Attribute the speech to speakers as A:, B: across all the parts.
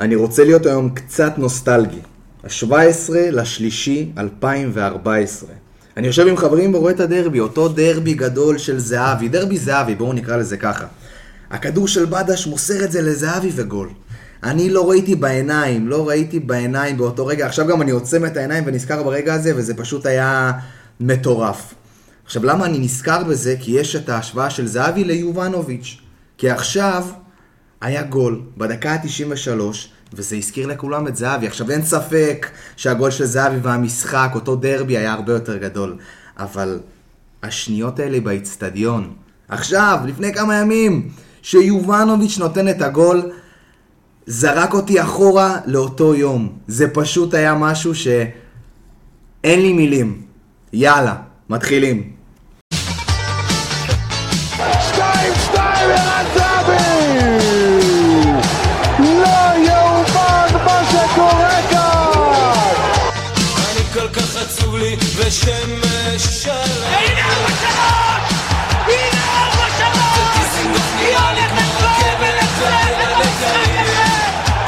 A: אני רוצה להיות היום קצת נוסטלגי. ה-17 לשלישי 2014. אני יושב עם חברים ורואה את הדרבי, אותו דרבי גדול של זהבי, דרבי זהבי, בואו נקרא לזה ככה. הכדור של בדש מוסר את זה לזהבי וגול. אני לא ראיתי בעיניים, לא ראיתי בעיניים באותו רגע. עכשיו גם אני עוצם את העיניים ונזכר ברגע הזה, וזה פשוט היה מטורף. עכשיו, למה אני נזכר בזה? כי יש את ההשוואה של זהבי ליובנוביץ'. כי עכשיו היה גול בדקה ה-93, וזה הזכיר לכולם את זהבי. עכשיו, אין ספק שהגול של זהבי והמשחק, אותו דרבי, היה הרבה יותר גדול. אבל השניות האלה באיצטדיון, עכשיו, לפני כמה ימים, שיובנוביץ' נותן את הגול, זרק אותי אחורה לאותו יום. זה פשוט היה משהו שאין לי מילים. יאללה, מתחילים.
B: ושמש שלם
C: הנה ארבע שלוש! הנה ארבע שלוש! היא הולכת פה ולצאת את המשחק הזה!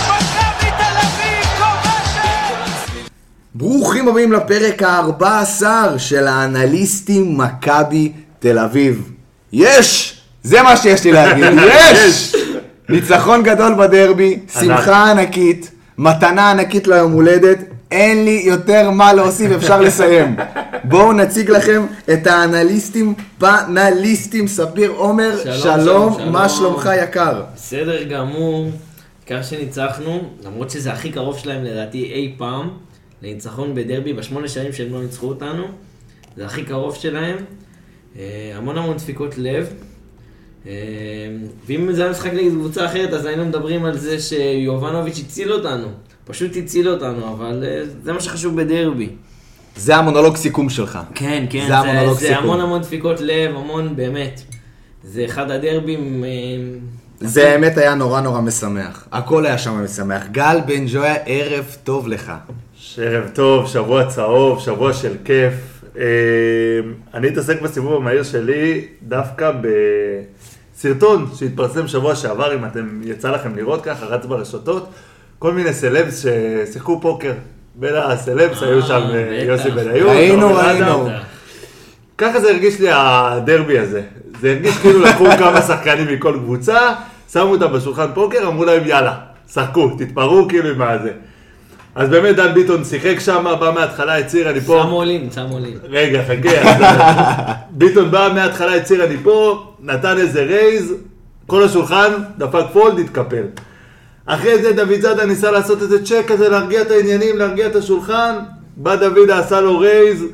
C: מכבי תל אביב כובשת!
A: ברוכים הבאים לפרק ה-14 של האנליסטים מכבי תל אביב. יש! זה מה שיש לי להגיד, יש! ניצחון גדול בדרבי, שמחה ענקית, מתנה ענקית ליום הולדת, אין לי יותר מה להוסיף, אפשר לסיים. בואו נציג לכם את האנליסטים, פאנליסטים, ספיר עומר,
D: שלום,
A: שלום,
D: שלום,
A: מה. שלומך יקר?
D: בסדר גמור, העיקר שניצחנו, למרות שזה הכי קרוב שלהם לדעתי אי פעם, לניצחון בדרבי בשמונה שנים שהם לא ניצחו אותנו, זה הכי קרוב שלהם, אה, המון המון דפיקות לב, אה, ואם זה היה משחק נגד קבוצה אחרת אז היינו מדברים על זה שיובנוביץ' הציל אותנו, פשוט הציל אותנו, אבל אה, זה מה שחשוב בדרבי.
A: זה המונולוג סיכום שלך.
D: כן, כן,
A: זה
D: זה,
A: המונולוג
D: זה
A: סיכום.
D: המון המון דפיקות לב, המון באמת. זה אחד הדרבים... אה,
A: זה האמת היה נורא נורא משמח. הכל היה שם משמח. גל בן ג'ויה, ערב טוב לך.
E: ערב טוב, שבוע צהוב, שבוע של כיף. אה, אני אתעסק בסיבוב המהיר שלי דווקא בסרטון שהתפרסם שבוע שעבר, אם אתם, יצא לכם לראות ככה, רץ ברשתות, כל מיני סלבס ששיחקו פוקר. בין הסלבס היו שם אה. יוסי בניון,
A: ראינו, ראינו.
E: אדם. ככה זה הרגיש לי הדרבי הזה. זה הרגיש כאילו לקחו כמה שחקנים מכל קבוצה, שמו אותם בשולחן פוקר, אמרו להם יאללה, שחקו, תתפרעו כאילו עם הזה. אז באמת דן ביטון שיחק שם, בא מההתחלה, הצהיר אני פה.
D: שמו לין, שמו לין.
E: רגע, חכה. אז, ביטון בא מההתחלה, הצהיר אני פה, נתן איזה raise, כל השולחן, דפק fold, התקפל. אחרי זה דוד זאדה ניסה לעשות איזה צ'ק כזה, להרגיע את העניינים, להרגיע את השולחן, בא דוידה, עשה לו רייז,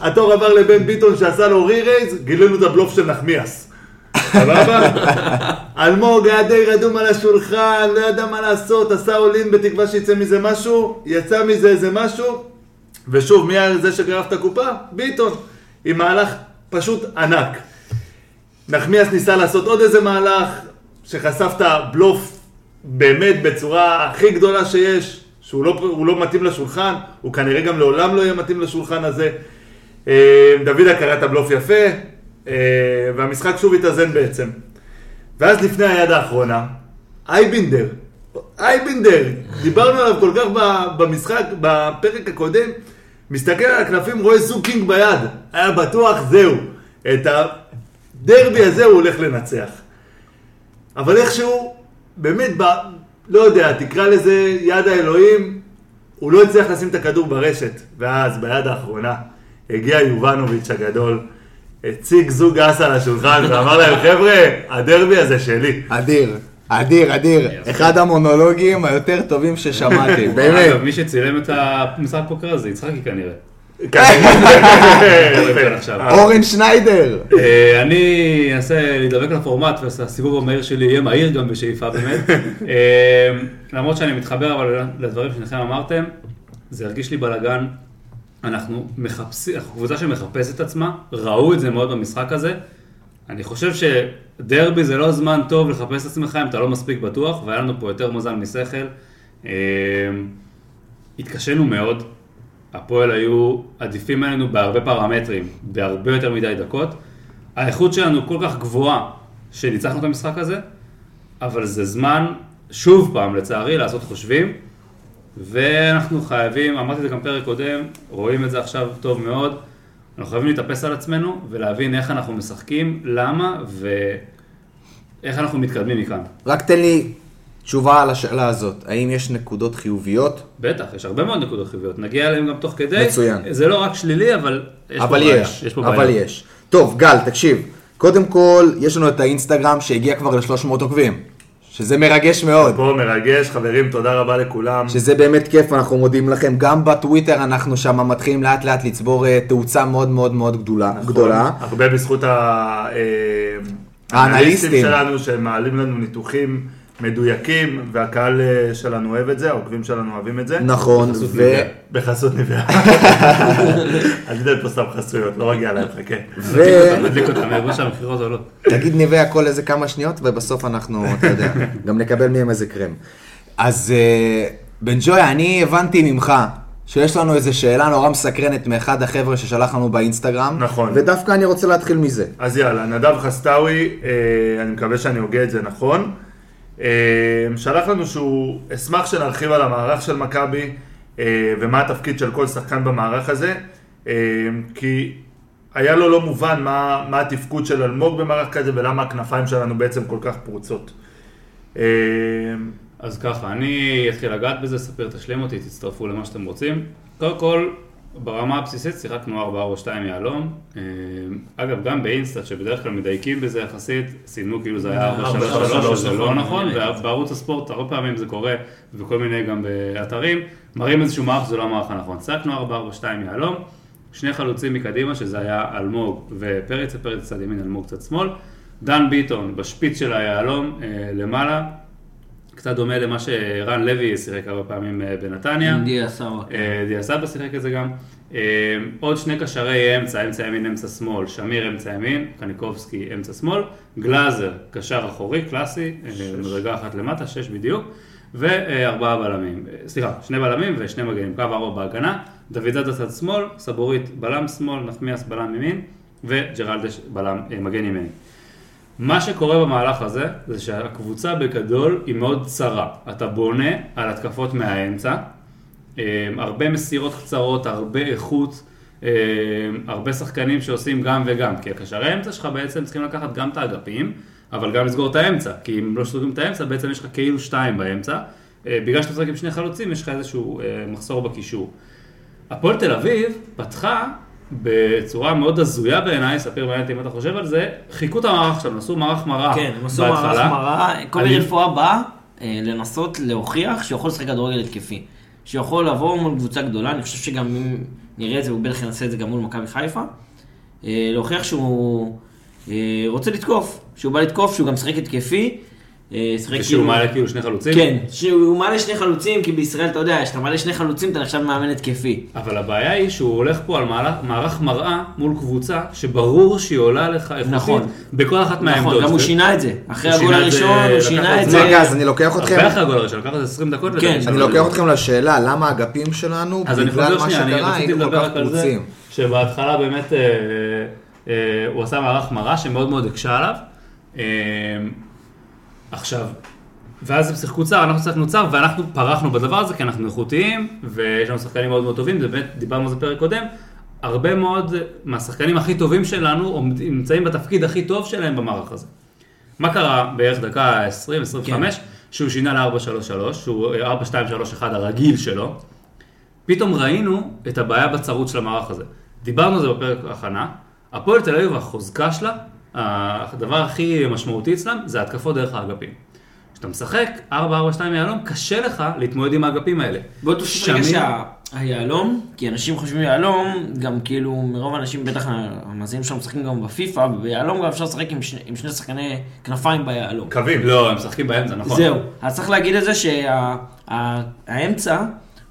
E: התור עבר לבן ביטון שעשה לו רי רייז, גילינו את הבלוף של נחמיאס. סבבה? אלמוג היה די רדום על השולחן, לא ידע מה לעשות, עשה אולין בתקווה שיצא מזה משהו, יצא מזה איזה משהו, ושוב, מי היה זה שגרף את הקופה? ביטון, עם מהלך פשוט ענק. נחמיאס ניסה לעשות עוד איזה מהלך, שחשף את הבלוף באמת בצורה הכי גדולה שיש, שהוא לא, לא מתאים לשולחן, הוא כנראה גם לעולם לא יהיה מתאים לשולחן הזה. אה, דוידה קרא את הבלוף יפה, אה, והמשחק שוב התאזן בעצם. ואז לפני היד האחרונה, אייבינדר, אייבינדר, דיברנו עליו כל כך במשחק, בפרק הקודם, מסתכל על הקלפים, רואה זוג king ביד, היה בטוח, זהו, את הדרבי הזה הוא הולך לנצח. אבל איכשהו, באמת, ב, לא יודע, תקרא לזה יד האלוהים, הוא לא הצליח לשים את הכדור ברשת, ואז ביד האחרונה הגיע יובנוביץ' הגדול, הציג זוג אס על השולחן ואמר להם, חבר'ה, הדרבי הזה שלי.
A: אדיר, אדיר, אדיר. אחד המונולוגים היותר טובים ששמעתי, באמת.
F: אגב, מי שצילם את המשחק פוקר הזה, יצחקי כנראה.
E: יפה.
F: עכשיו.
A: אורן שניידר.
F: אה, אני אנסה להידבק לפורמט והסיבוב המהיר שלי יהיה מהיר גם בשאיפה באמת. אה, למרות שאני מתחבר אבל לדברים שניכם אמרתם, זה הרגיש לי בלאגן. אנחנו מחפשים, אנחנו קבוצה שמחפשת את עצמה, ראו את זה מאוד במשחק הזה. אני חושב שדרבי זה לא זמן טוב לחפש את עצמך אם אתה לא מספיק בטוח, והיה לנו פה יותר מזל משכל. אה, התקשינו מאוד, הפועל היו עדיפים עלינו בהרבה פרמטרים, בהרבה יותר מדי דקות. האיכות שלנו כל כך גבוהה שניצחנו את המשחק הזה, אבל זה זמן שוב פעם, לצערי, לעשות חושבים, ואנחנו חייבים, אמרתי את זה גם פרק קודם, רואים את זה עכשיו טוב מאוד, אנחנו חייבים להתאפס על עצמנו ולהבין איך אנחנו משחקים, למה ואיך אנחנו מתקדמים מכאן.
A: רק תן לי תשובה על השאלה הזאת. האם יש נקודות חיוביות?
F: בטח, יש הרבה מאוד נקודות חיוביות, נגיע אליהן גם תוך כדי.
A: מצוין.
F: זה לא רק שלילי, אבל יש
A: אבל
F: פה בעיה.
A: יש,
F: יש פה
A: אבל
F: בעיה.
A: יש. טוב, גל, תקשיב. קודם כל, יש לנו את האינסטגרם שהגיע כבר ל-300 עוקבים. שזה מרגש מאוד.
E: פה מרגש, חברים, תודה רבה לכולם.
A: שזה באמת כיף, אנחנו מודים לכם. גם בטוויטר אנחנו שם מתחילים לאט לאט לצבור אה, תאוצה מאוד מאוד מאוד גדולה.
E: נכון,
A: גדולה.
E: הרבה בזכות ה- אה,
A: האנליסטים.
E: האנליסטים שלנו, שהם מעלים לנו ניתוחים מדויקים, והקהל אה, שלנו אוהב את זה, העוקבים שלנו אוהבים את זה.
A: נכון,
F: בחסות
A: ו...
E: בחסות ניביה. אל תיתן פה סתם חסויות, לא מגיע להם, חכה.
A: ו...
F: מדליק אותם, יראו שהמכירות עולות.
A: תגיד ניביה כל איזה כמה שניות, ובסוף אנחנו, אתה יודע, גם נקבל מהם איזה קרם. אז אה, בן ג'ויה, אני הבנתי ממך שיש לנו איזו שאלה נורא מסקרנת מאחד החבר'ה ששלח לנו באינסטגרם.
E: נכון.
A: ודווקא אני רוצה להתחיל מזה.
E: אז יאללה, נדב חסטאווי, אה, אני מקווה שאני הוגה את זה נכון. אה, שלח לנו שהוא אשמח שנרחיב על המערך של מכבי אה, ומה התפקיד של כל שחקן במערך הזה, אה, כי היה לו לא מובן מה, מה התפקוד של אלמוג במערך כזה ולמה הכנפיים שלנו בעצם כל כך פרוצות. אה,
F: אז ככה, אני אתחיל לגעת בזה, ספיר תשלים אותי, תצטרפו למה שאתם רוצים. קודם כל, ברמה הבסיסית שיחקנו 4-4-2 יהלום. אה, אגב, גם באינסטאט, שבדרך כלל מדייקים בזה יחסית, סימנו כאילו זה היה 4-3-3, שזה לא נכון, ובערוץ הספורט הרבה פעמים זה קורה, וכל מיני גם באתרים, מראים איזשהו מערך שזה לא המערך הנכון. שיחקנו 4-4-2 יהלום, שני חלוצים מקדימה, שזה היה אלמוג ופרץ, פרץ צד ימין, אלמוג צד שמאל. דן ביטון בשפיץ של היהלום אה, למעלה, קצת דומה למה שרן לוי שיחק הרבה פעמים אה, בנתניה.
D: דיה סבא.
F: אה, דיה סבא שיחק את זה גם. אה, עוד שני קשרי אמצע, אמצע ימין, אמצע שמאל, שמיר אמצע ימין, קניקובסקי אמצע שמאל, גלאזר קשר אחורי, קלאסי, מדרגה אחת למטה, שש בדיוק, וארבעה בלמים, סליחה, שני בלמים ושני מגנים, קו ארבע בהגנה, דוד זאדה צד שמאל, סבורית בלם שמאל, נחמיאס בלם ימין, וג'רלדש בלם, מגן ימני. מה שקורה במהלך הזה, זה שהקבוצה בגדול היא מאוד צרה. אתה בונה על התקפות מהאמצע, אה, הרבה מסירות קצרות, הרבה איכות, אה, הרבה שחקנים שעושים גם וגם, כי הקשרי האמצע שלך בעצם צריכים לקחת גם את האגפים, אבל גם לסגור את האמצע, כי אם לא סוגרים את האמצע, בעצם יש לך כאילו שתיים באמצע. אה, בגלל שאתה משחק עם שני חלוצים, יש לך איזשהו מחסור בקישור. הפועל תל אביב פתחה בצורה מאוד הזויה בעיניי, ספיר מעניין אם אתה חושב על זה, חיכו את המערך שלנו, עשו מערך מראה
D: כן, הם עשו. מערך מראה, קובי
F: אני-
D: רפואה בא אה, לנסות להוכיח שהוא יכול לשחק כדורגל התקפי. שיכול לבוא מול קבוצה גדולה, אני חושב שגם אם נראה את זה, הוא בטח ינסה את זה גם מול מכבי חיפה. אה, להוכיח שהוא אה, רוצה לתקוף, שהוא בא לתקוף, שהוא גם משחק התקפי. אה, שיחק
F: ושהוא
D: כאילו-
F: מעלה כאילו שני חלוצים.
D: כן, שהוא מעלה שני חלוצים, כי בישראל אתה יודע, כשאתה מעלה שני חלוצים אתה נחשב מאמן התקפי.
F: אבל הבעיה היא שהוא הולך פה על מערך, מערך מראה מול קבוצה שברור שהיא עולה לך איכותית
D: נכון.
F: בכל אחת מהעמדות.
D: נכון, גם הוא שינה את זה. אחרי הגול
F: את זה,
D: הראשון הוא שינה
F: את
D: את
F: זה.
D: זה.
A: רגע, אז אני לוקח אתכם,
F: הרבה אחרי הגול הראשון, לקח איזה 20 דקות.
D: כן,
A: אני. לוקח אתכם לשאלה, למה האגפים שלנו, בגלל מה שקרה, היינו כל כך
F: זה,
A: פרוצים.
F: שבהתחלה באמת אה, אה, הוא עשה מערך מראה שמאוד מאוד הקשה עליו. אה, עכשיו, ואז הם שיחקו צר, אנחנו שיחקנו צר, ואנחנו פרחנו בדבר הזה, כי אנחנו איכותיים, ויש לנו שחקנים מאוד מאוד טובים, זה באמת, דיברנו על זה פרק קודם, הרבה מאוד מהשחקנים הכי טובים שלנו נמצאים בתפקיד הכי טוב שלהם במערך הזה. מה קרה בערך דקה 20-25,
D: כן.
F: שהוא שינה ל-4-3-3, שהוא 4-2-3-1 הרגיל שלו, פתאום ראינו את הבעיה בצרות של המערך הזה. דיברנו על זה בפרק ההכנה, הפועל תל אביב, החוזקה שלה, הדבר הכי משמעותי אצלם, זה התקפות דרך האגפים. כשאתה משחק 4-4-2 יהלום, קשה לך להתמודד עם האגפים האלה.
D: בוא תוסיף רגע שהיהלום, כי אנשים חושבים יהלום, גם כאילו מרוב האנשים, בטח המאזינים שלנו משחקים גם בפיפא, וביהלום גם אפשר לשחק עם שני- עם שני שחקני כנפיים ביהלום.
E: קווים.
F: לא, הם משחקים באמצע, נכון.
D: זהו, אז צריך להגיד את זה שהאמצע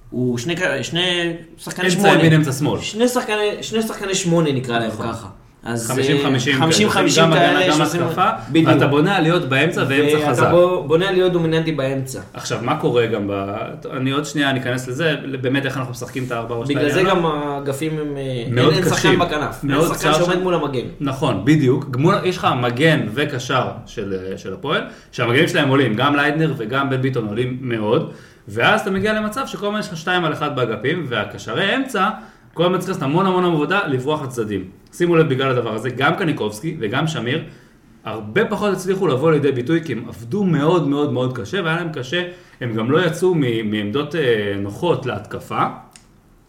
D: הוא שני שני שחקני
F: אמצע
D: שמונה.
F: ימין, אמצע שמאל.
D: שני שחקני, שני שחקני שמונה נקרא להם
F: נכון.
D: ככה. אז
F: 50-50
D: אה, 50-50
F: גם הגנה,
D: כאלה
F: גם
D: שעושים-
F: התקפה,
D: בדיוק.
F: ואתה בונה עליות באמצע ואמצע חזק.
D: ואתה בו- בונה להיות דומיננטי באמצע.
F: עכשיו, מה קורה גם ב... אני עוד שנייה ניכנס לזה, באמת איך אנחנו משחקים את הארבע או שתיים.
D: בגלל זה. גם האגפים הם... אה,
F: מאוד
D: אין- אין שחקן
F: קשים.
D: בכנף. אין שחקן שעומד. מול המגן.
F: נכון, בדיוק. יש לך מגן וקשר של, של הפועל, שהמגנים שלהם עולים, גם ליידנר וגם בן ביטון עולים מאוד, ואז אתה מגיע למצב שכל הזמן יש לך שתיים על אחד באגפים, והקשרי אמצע, כל הזמן צריך לעשות המון המון עבודה לברוח לצדדים. שימו לב בגלל הדבר הזה, גם קניקובסקי וגם שמיר, הרבה פחות הצליחו לבוא לידי ביטוי, כי הם עבדו מאוד מאוד מאוד קשה, והיה להם קשה, הם גם לא יצאו מעמדות אה, נוחות להתקפה.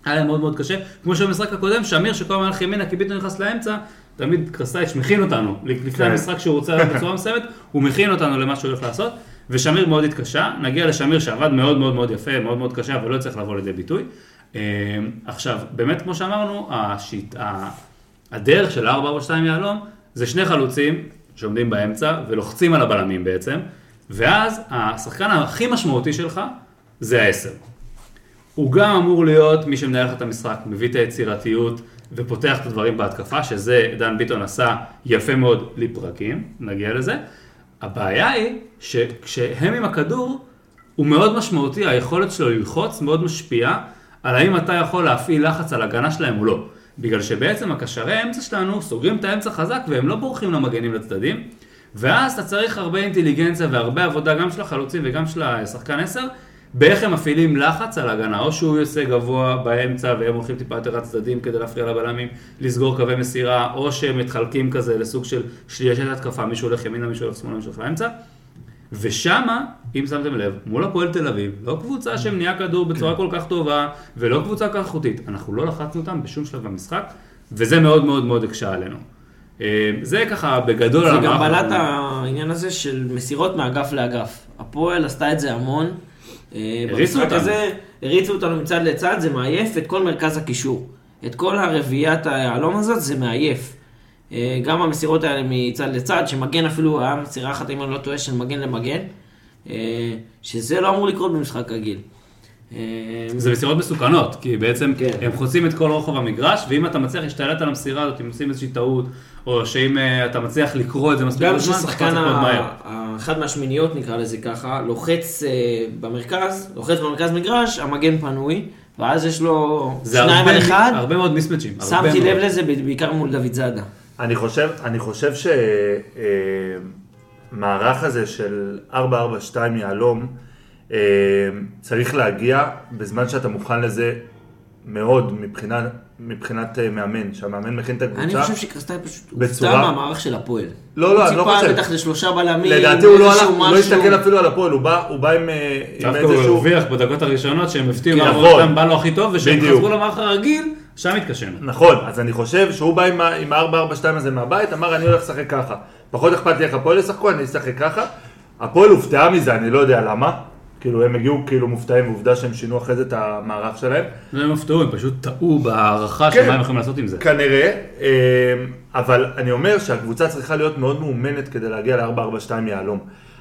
F: היה להם מאוד מאוד קשה, כמו שבמשחק הקודם, שמיר שכל הזמן הלך ימינה כי ביטון נכנס לאמצע, תמיד קרסטייץ' מכין אותנו, לפני
E: כן.
F: המשחק שהוא רוצה לעשות בצורה מסוימת, הוא מכין אותנו למה שהוא הולך לעשות, ושמיר מאוד התקשה, נגיע לשמיר שעבד מאוד מאוד מאוד יפה, מאוד מאוד קשה, אבל לא הצליח לבוא לידי ביטוי. אה, עכשיו, באמת כמו שאמרנו, השיט, ה- הדרך של 4-4-2 יהלום, זה שני חלוצים שעומדים באמצע ולוחצים על הבלמים בעצם, ואז השחקן הכי משמעותי שלך זה העשר. הוא גם אמור להיות מי שמנהל לך את המשחק, מביא את היצירתיות ופותח את הדברים בהתקפה, שזה דן ביטון עשה יפה מאוד לפרקים, נגיע לזה. הבעיה היא שכשהם עם הכדור, הוא מאוד משמעותי, היכולת שלו ללחוץ מאוד משפיעה על האם אתה יכול להפעיל לחץ על הגנה שלהם או לא. בגלל שבעצם הקשרי האמצע שלנו סוגרים את האמצע חזק והם לא בורחים למגנים לצדדים. ואז אתה צריך הרבה אינטליגנציה והרבה עבודה גם של החלוצים וגם של השחקן 10, באיך הם מפעילים לחץ על ההגנה, או שהוא יוצא גבוה באמצע והם הולכים טיפה יותר לצדדים כדי להפריע לבלמים, לסגור קווי מסירה, או שהם מתחלקים כזה לסוג של שלישת התקפה, מישהו הולך ימינה, מישהו הולך שמאלה, מישהו הולך לאמצע. ושמה, אם שמתם לב, מול הפועל תל אביב, לא קבוצה שמניעה כדור בצורה כל כך טובה, ולא קבוצה כל כך איכותית. אנחנו לא לחצנו אותם בשום שלב במשחק, וזה מאוד מאוד מאוד הקשה עלינו. אה, זה ככה בגדול
D: זה גם. בלט העניין הזה של מסירות מאגף לאגף. הפועל עשתה את זה המון. אה,
F: הריצו אותנו.
D: הזה, הריצו אותנו מצד לצד, זה מעייף את כל מרכז הקישור. את כל הרביעיית היהלום הזאת זה מעייף. אה, גם המסירות האלה מצד לצד, שמגן אפילו, היה מסירה אחת, אם אני לא טועה, של מגן למגן, אה, שזה לא אמור לקרות במשחק רגיל. אה,
F: זה מסירות מסוכנות, כי בעצם
D: כן.
F: הם חוצים את כל רוחב המגרש, ואם אתה מצליח להשתלט על המסירה הזאת, אם עושים איזושהי טעות, או שאם אתה מצליח לקרוא את זה מספיק בזמן, אתה לצאת מאוד מהר.
D: אחד מהשמיניות נקרא לזה ככה, לוחץ אה, במרכז, לוחץ במרכז מגרש, המגן פנוי, ואז יש לו שניים על אחד,
F: הרבה מאוד מיסמצ'ים.
D: שמתי. לב לזה בעיקר מול דוד זאדה.
E: אני חושב, אני חושב שמערך הזה של 442 יהלום אה, צריך להגיע בזמן שאתה מוכן לזה מאוד מבחינה, מבחינת אה, מאמן, שהמאמן מכין את הקבוצה.
D: אני חושב שקרסטאי פשוט
E: בצורה-
D: הופתע מהמערך של הפועל.
E: לא, לא, אני לא
D: הוא
E: חושב.
D: ציפה בטח לשלושה בלמים,
E: לדעתי הוא לא הלך,
D: איזשהו
E: הוא לא. הסתכל אפילו על הפועל, הוא בא, הוא בא עם, אה, עם
F: דווקא הוא
E: איזשהו...
F: הרוויח בדקות הראשונות שהם הפתיעו
E: כן, נכון.
F: בא לו הכי טוב,
E: בדיוק.
F: חזרו למערך הרגיל, שם התקשינו.
E: נכון, אז אני חושב שהוא בא עם ה- עם ה-442 הזה מהבית, אמר אני הולך לשחק ככה. פחות אכפת לי איך הפועל ישחקו, אני אשחק ככה. הפועל הופתעה מזה, אני לא יודע למה. כאילו הם הגיעו כאילו מופתעים, ועובדה שהם שינו אחרי זה את המערך שלהם.
F: הם הופתעו, הם פשוט טעו בהערכה של
E: כן.
F: מה הם יכולים לעשות עם זה.
E: כנראה, אה, אבל אני אומר שהקבוצה צריכה להיות מאוד מאומנת כדי להגיע ל-442 יהלום.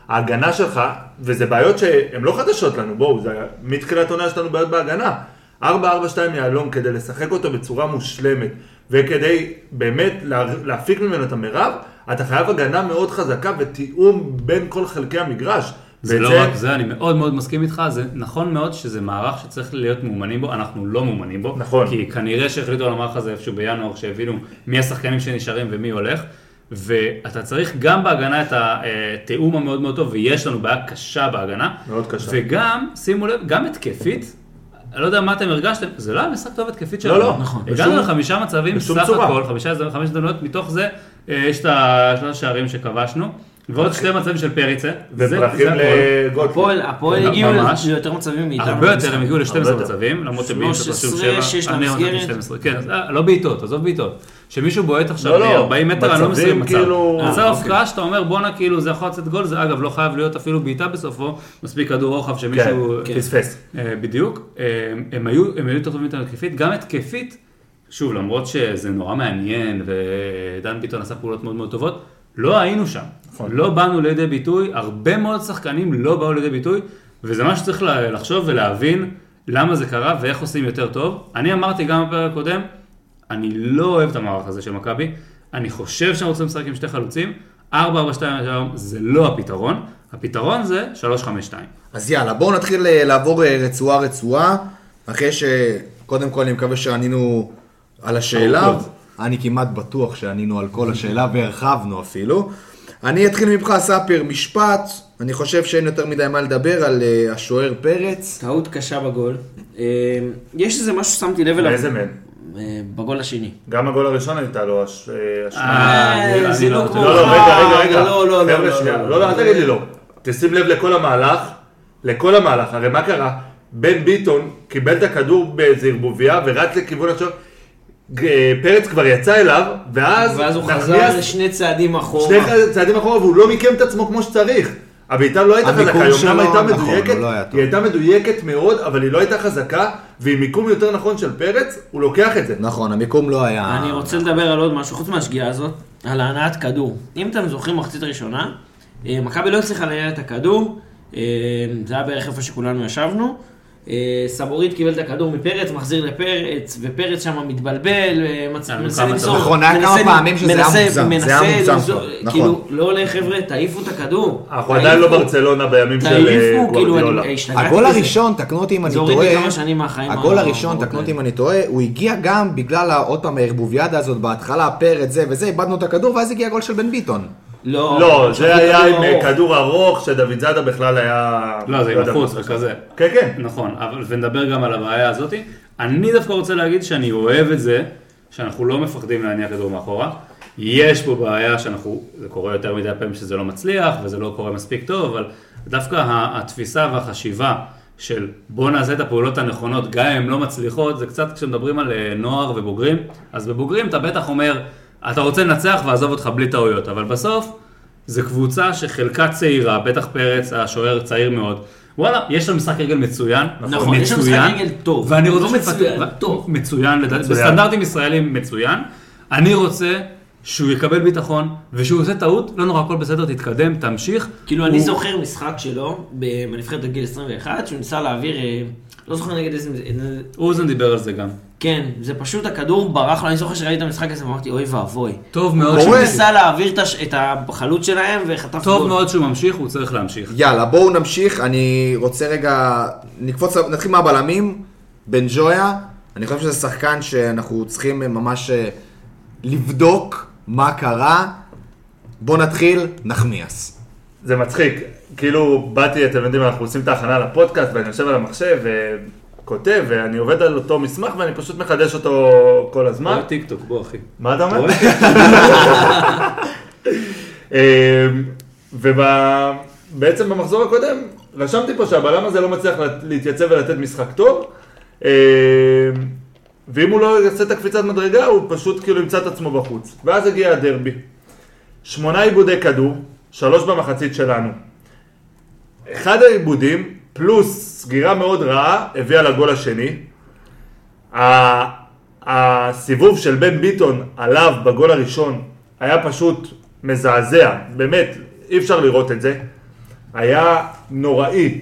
E: ההגנה שלך, וזה בעיות שהן לא חדשות לנו, בואו, מתחילת עונה יש לנו בעיות בהגנה. 442 יהלום כדי לשחק אותו בצורה מושלמת, וכדי באמת לה- להפיק ממנו את המרב, אתה חייב הגנה מאוד חזקה ותיאום בין כל חלקי המגרש.
F: זה לא רק זה, אני מאוד מאוד מסכים איתך, זה נכון מאוד שזה מערך שצריך להיות מאומנים בו, אנחנו לא מאומנים בו.
E: נכון.
F: כי כנראה שהחליטו על המערך הזה איפשהו בינואר, שהבינו מי השחקנים שנשארים ומי הולך. ואתה צריך גם בהגנה את התיאום המאוד מאוד טוב, ויש לנו בעיה קשה בהגנה.
E: מאוד קשה.
F: וגם, שימו לב, גם התקפית, אני לא יודע מה אתם הרגשתם, זה לא היה משחק טוב התקפית שלנו.
E: לא,
D: נכון.
F: הגענו
E: בשום-
F: לחמישה מצבים,
E: בשום
F: סך
E: צורה.
F: הכל, חמישה חמש הזדמנויות, מתוך זה אה, יש את השלושה שערים שכבשנו, ועוד שתי מצבים של פריצה. הכל.
E: לגולדפלד.
D: הפועל-. הגיעו ליותר מצבים מאיתנו.
F: הרבה יותר. הם הגיעו ל-12
E: הרבה יותר.
F: מצבים, למרות שביום של
D: 13, שש
F: אני אמרתי
D: למסגרת.
F: 12, כן, אה, לא בעיטות, עזוב בעיטות. שמישהו בועט עכשיו
E: לא, לא,
F: מ-40 מטר, אני לא
E: מצבים
F: מסיים מצב.
E: כאילו-
F: מצב
D: אה,
F: הפקעה שאתה אומר בואנה כאילו זה יכול לצאת גול, זה אגב לא חייב להיות אפילו בעיטה בסופו, מספיק כדור רוחב שמישהו...
E: כן, פספס.
F: אה, בדיוק, אה, הם היו הם היו יותר טובים יותר התקפית, גם התקפית, שוב, למרות שזה נורא מעניין ודן ביטון עשה פעולות מאוד מאוד טובות, לא היינו שם.
E: נכון.
F: לא באנו לידי ביטוי, הרבה מאוד שחקנים לא באו לידי ביטוי, וזה מה שצריך לחשוב ולהבין למה זה קרה ואיך עושים יותר טוב. אני אמרתי גם בפרק הקודם, אני לא אוהב את המערך הזה של מכבי. אני חושב שאנחנו רוצים לשחק עם שתי חלוצים, 4-4-2 היום זה לא הפתרון, הפתרון זה 3-5-2.
A: אז יאללה, בואו נתחיל אה, לעבור אה, רצועה רצועה, אחרי שקודם כל אני מקווה שענינו על השאלה. אני כמעט בטוח שענינו על כל השאלה והרחבנו אפילו. אני אתחיל ממך, ספיר, משפט. אני חושב שאין יותר מדי מה לדבר על אה, השוער פרץ.
D: טעות קשה בגול. אה, יש איזה משהו ששמתי לב אליו.
E: באיזה מהם?
D: אה, בגול השני.
E: גם הגול הראשון הייתה לו אה,
F: אני-
D: זה לא
F: לא-
D: כמו-
E: לא, לא, רגע, רגע, רגע.
D: לא, לא, לא,
E: חבר'ה,
D: לא,
E: שנייה.
D: לא,
E: לא, לא, אל תגיד לי לא. תשים לב לכל המהלך, לכל המהלך. הרי מה קרה? בן ביטון קיבל את הכדור באיזה ערבוביה ורץ לכיוון השוער. ג- פרץ כבר יצא אליו, ואז
D: ואז הוא חזר לשני צעדים אחורה.
E: שני צעדים אחורה והוא לא מיקם את עצמו כמו שצריך. הבעיטה לא הייתה חזקה, היא אמנם הייתה
A: נכון,
E: מדויקת,
A: הוא לא היה.
E: היא הייתה מדויקת מאוד, אבל היא לא הייתה חזקה, ועם מיקום יותר נכון של פרץ, הוא לוקח את זה.
A: נכון, המיקום לא היה...
D: אני רוצה לדבר על עוד משהו, חוץ מהשגיאה הזאת, על הנעת כדור. אם אתם זוכרים מחצית ראשונה, אה, מכבי לא הצליחה לנהל את הכדור, אה, זה היה בערך איפה שכולנו ישבנו. אה, סבורית קיבל את הכדור מפרץ, מחזיר לפרץ, ופרץ שם מתבלבל, אה,
F: היה
D: מנסה למסור.
A: נכון, היה כמה פעמים שזה היה מוגזם, זה היה
D: מנסה
A: מוגזם
D: למסור-
A: כבר, נכון.
D: כאילו, לא עולה חבר'ה, תעיפו את הכדור.
E: אנחנו עדיין לא. ברצלונה בימים של אה,
D: תעיפו, כאילו,
E: גוורדיולה.
D: השתגעתי
A: הגול. הראשון, תקנו אותי אם אני
D: זה
A: טועה,
D: הוריד לי כמה שנים מהחיים
A: הגול הראשון,
D: האלה.
A: תקנו אותי אם אני טועה, הוא הגיע גם בגלל, עוד פעם, הערבוביאדה הזאת, בהתחלה, פרץ זה וזה, איבדנו את הכדור, ואז הגיע הגול של בן ביטון.
D: לא,
E: לא, זה היה עם אה,
D: ארוך.
E: כדור ארוך, שדוד זאדה בכלל היה...
F: לא, זה עם
E: יודע
F: החוץ. וכזה.
E: כן, כן.
F: נכון, אבל ונדבר גם על הבעיה הזאת. אני דווקא רוצה להגיד שאני אוהב את זה, שאנחנו לא מפחדים להניע כדור מאחורה. יש פה בעיה שאנחנו, זה קורה יותר מדי פעמים שזה לא מצליח, וזה לא קורה מספיק טוב, אבל דווקא התפיסה והחשיבה של בוא נעשה את הפעולות הנכונות, גם אם הן לא מצליחות, זה קצת כשמדברים על אה, נוער ובוגרים, אז בבוגרים אתה בטח אומר, אתה רוצה לנצח ועזוב אותך בלי טעויות, אבל בסוף זה קבוצה שחלקה צעירה, בטח פרץ, השוער צעיר מאוד. וואלה, יש לו משחק רגל מצוין.
D: נכון, יש לו משחק
F: מצוין,
D: רגל טוב.
F: ואני
D: לא
F: רוצה
D: מצוין,
F: שתפתח-
D: טוב.
F: מצוין, לדעתי,
E: מצוין.
F: בסטנדרטים ישראלים מצוין. אני רוצה שהוא יקבל ביטחון, ושהוא עושה טעות, לא נורא, הכל בסדר, תתקדם, תמשיך.
D: כאילו, אני
F: הוא-
D: זוכר משחק שלו, בנבחרת הגיל 21, שהוא ניסה להעביר, אה, לא זוכר נגד. איזה-
F: אוזן דיבר על זה גם.
D: כן, זה פשוט הכדור ברח לו, אני זוכר שראיתי את המשחק הזה ואמרתי, אוי ואבוי.
F: טוב מאוד
D: הוא
F: שהוא.
D: ניסה להעביר את החלוץ שלהם וחטף
F: טוב. מאוד שהוא ממשיך, הוא צריך להמשיך.
A: יאללה, בואו נמשיך, אני רוצה רגע, נקפוץ, נתחיל מהבלמים, בן ג'ויה, אני חושב שזה שחקן שאנחנו צריכים ממש אה, לבדוק מה קרה. בואו נתחיל, נחמיאס.
E: זה מצחיק, כאילו באתי, אתם יודעים, אנחנו עושים את ההכנה לפודקאסט ואני יושב על המחשב וכותב ואני עובד על אותו מסמך ואני פשוט מחדש אותו כל הזמן.
F: רואה טיק טוק, בוא אחי.
E: מה אתה אומר? ובעצם במחזור הקודם רשמתי פה שהבלם הזה לא מצליח לה- להתייצב ולתת משחק טוב. אה, ואם הוא לא יעשה את הקפיצת מדרגה, הוא פשוט כאילו ימצא את עצמו בחוץ. ואז הגיע הדרבי. שמונה עיבודי כדור, שלוש במחצית שלנו. אחד העיבודים, פלוס סגירה מאוד רעה, הביאה לגול השני. הסיבוב של בן ביטון עליו בגול הראשון היה פשוט מזעזע, באמת, אי אפשר לראות את זה. היה נוראי.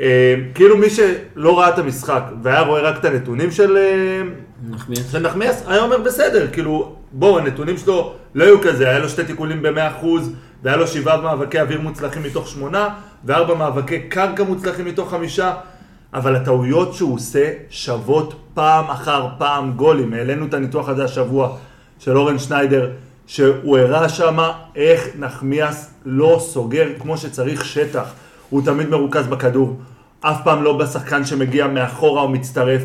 E: אה, כאילו מי שלא ראה את המשחק והיה רואה רק את הנתונים של, אה,
D: נחמיאס.
E: של נחמיאס, היה אומר בסדר, כאילו, בואו, הנתונים שלו לא היו כזה, היה לו שתי תיקולים ב-100% והיה לו שבעה מאבקי אוויר מוצלחים מתוך שמונה, וארבע מאבקי קרקע מוצלחים מתוך חמישה, אבל הטעויות שהוא עושה שוות פעם אחר פעם גולים. העלינו את הניתוח הזה השבוע של אורן שניידר, שהוא הראה שמה איך נחמיאס לא סוגר כמו שצריך שטח. הוא תמיד מרוכז בכדור, אף פעם לא בשחקן שמגיע מאחורה או מצטרף.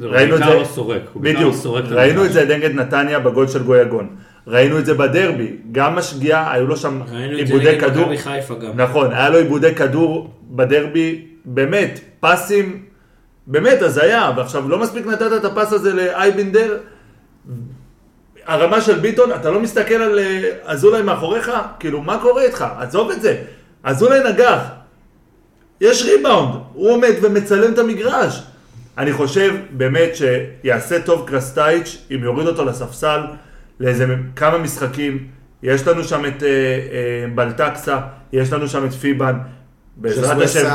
E: ראינו את זה,
F: לא סורק.
E: בדיוק,
F: לא
E: ראינו את. זה נגד נתניה בגול של גויגון. ראינו את זה בדרבי, גם השגיאה, היו לו שם
D: ראינו את זה
E: עיבודי
D: נגד
E: כדור.
D: מכבי חיפה גם.
E: נכון, היה לו עיבודי כדור בדרבי, באמת, פסים, באמת הזיה, ועכשיו לא מספיק נתת את הפס הזה לאייבינדר. הרמה של ביטון, אתה לא מסתכל על אה, אזולאי מאחוריך? כאילו, מה קורה איתך? עזוב את זה. אזולאי נגח. יש ריבאונד, הוא עומד ומצלם את המגרש. אני חושב באמת שיעשה טוב קרסטייץ' אם יוריד אותו לספסל לאיזה כמה משחקים. יש לנו שם את אה, אה, בלטקסה, יש לנו שם את פיבן. בעזרת השם,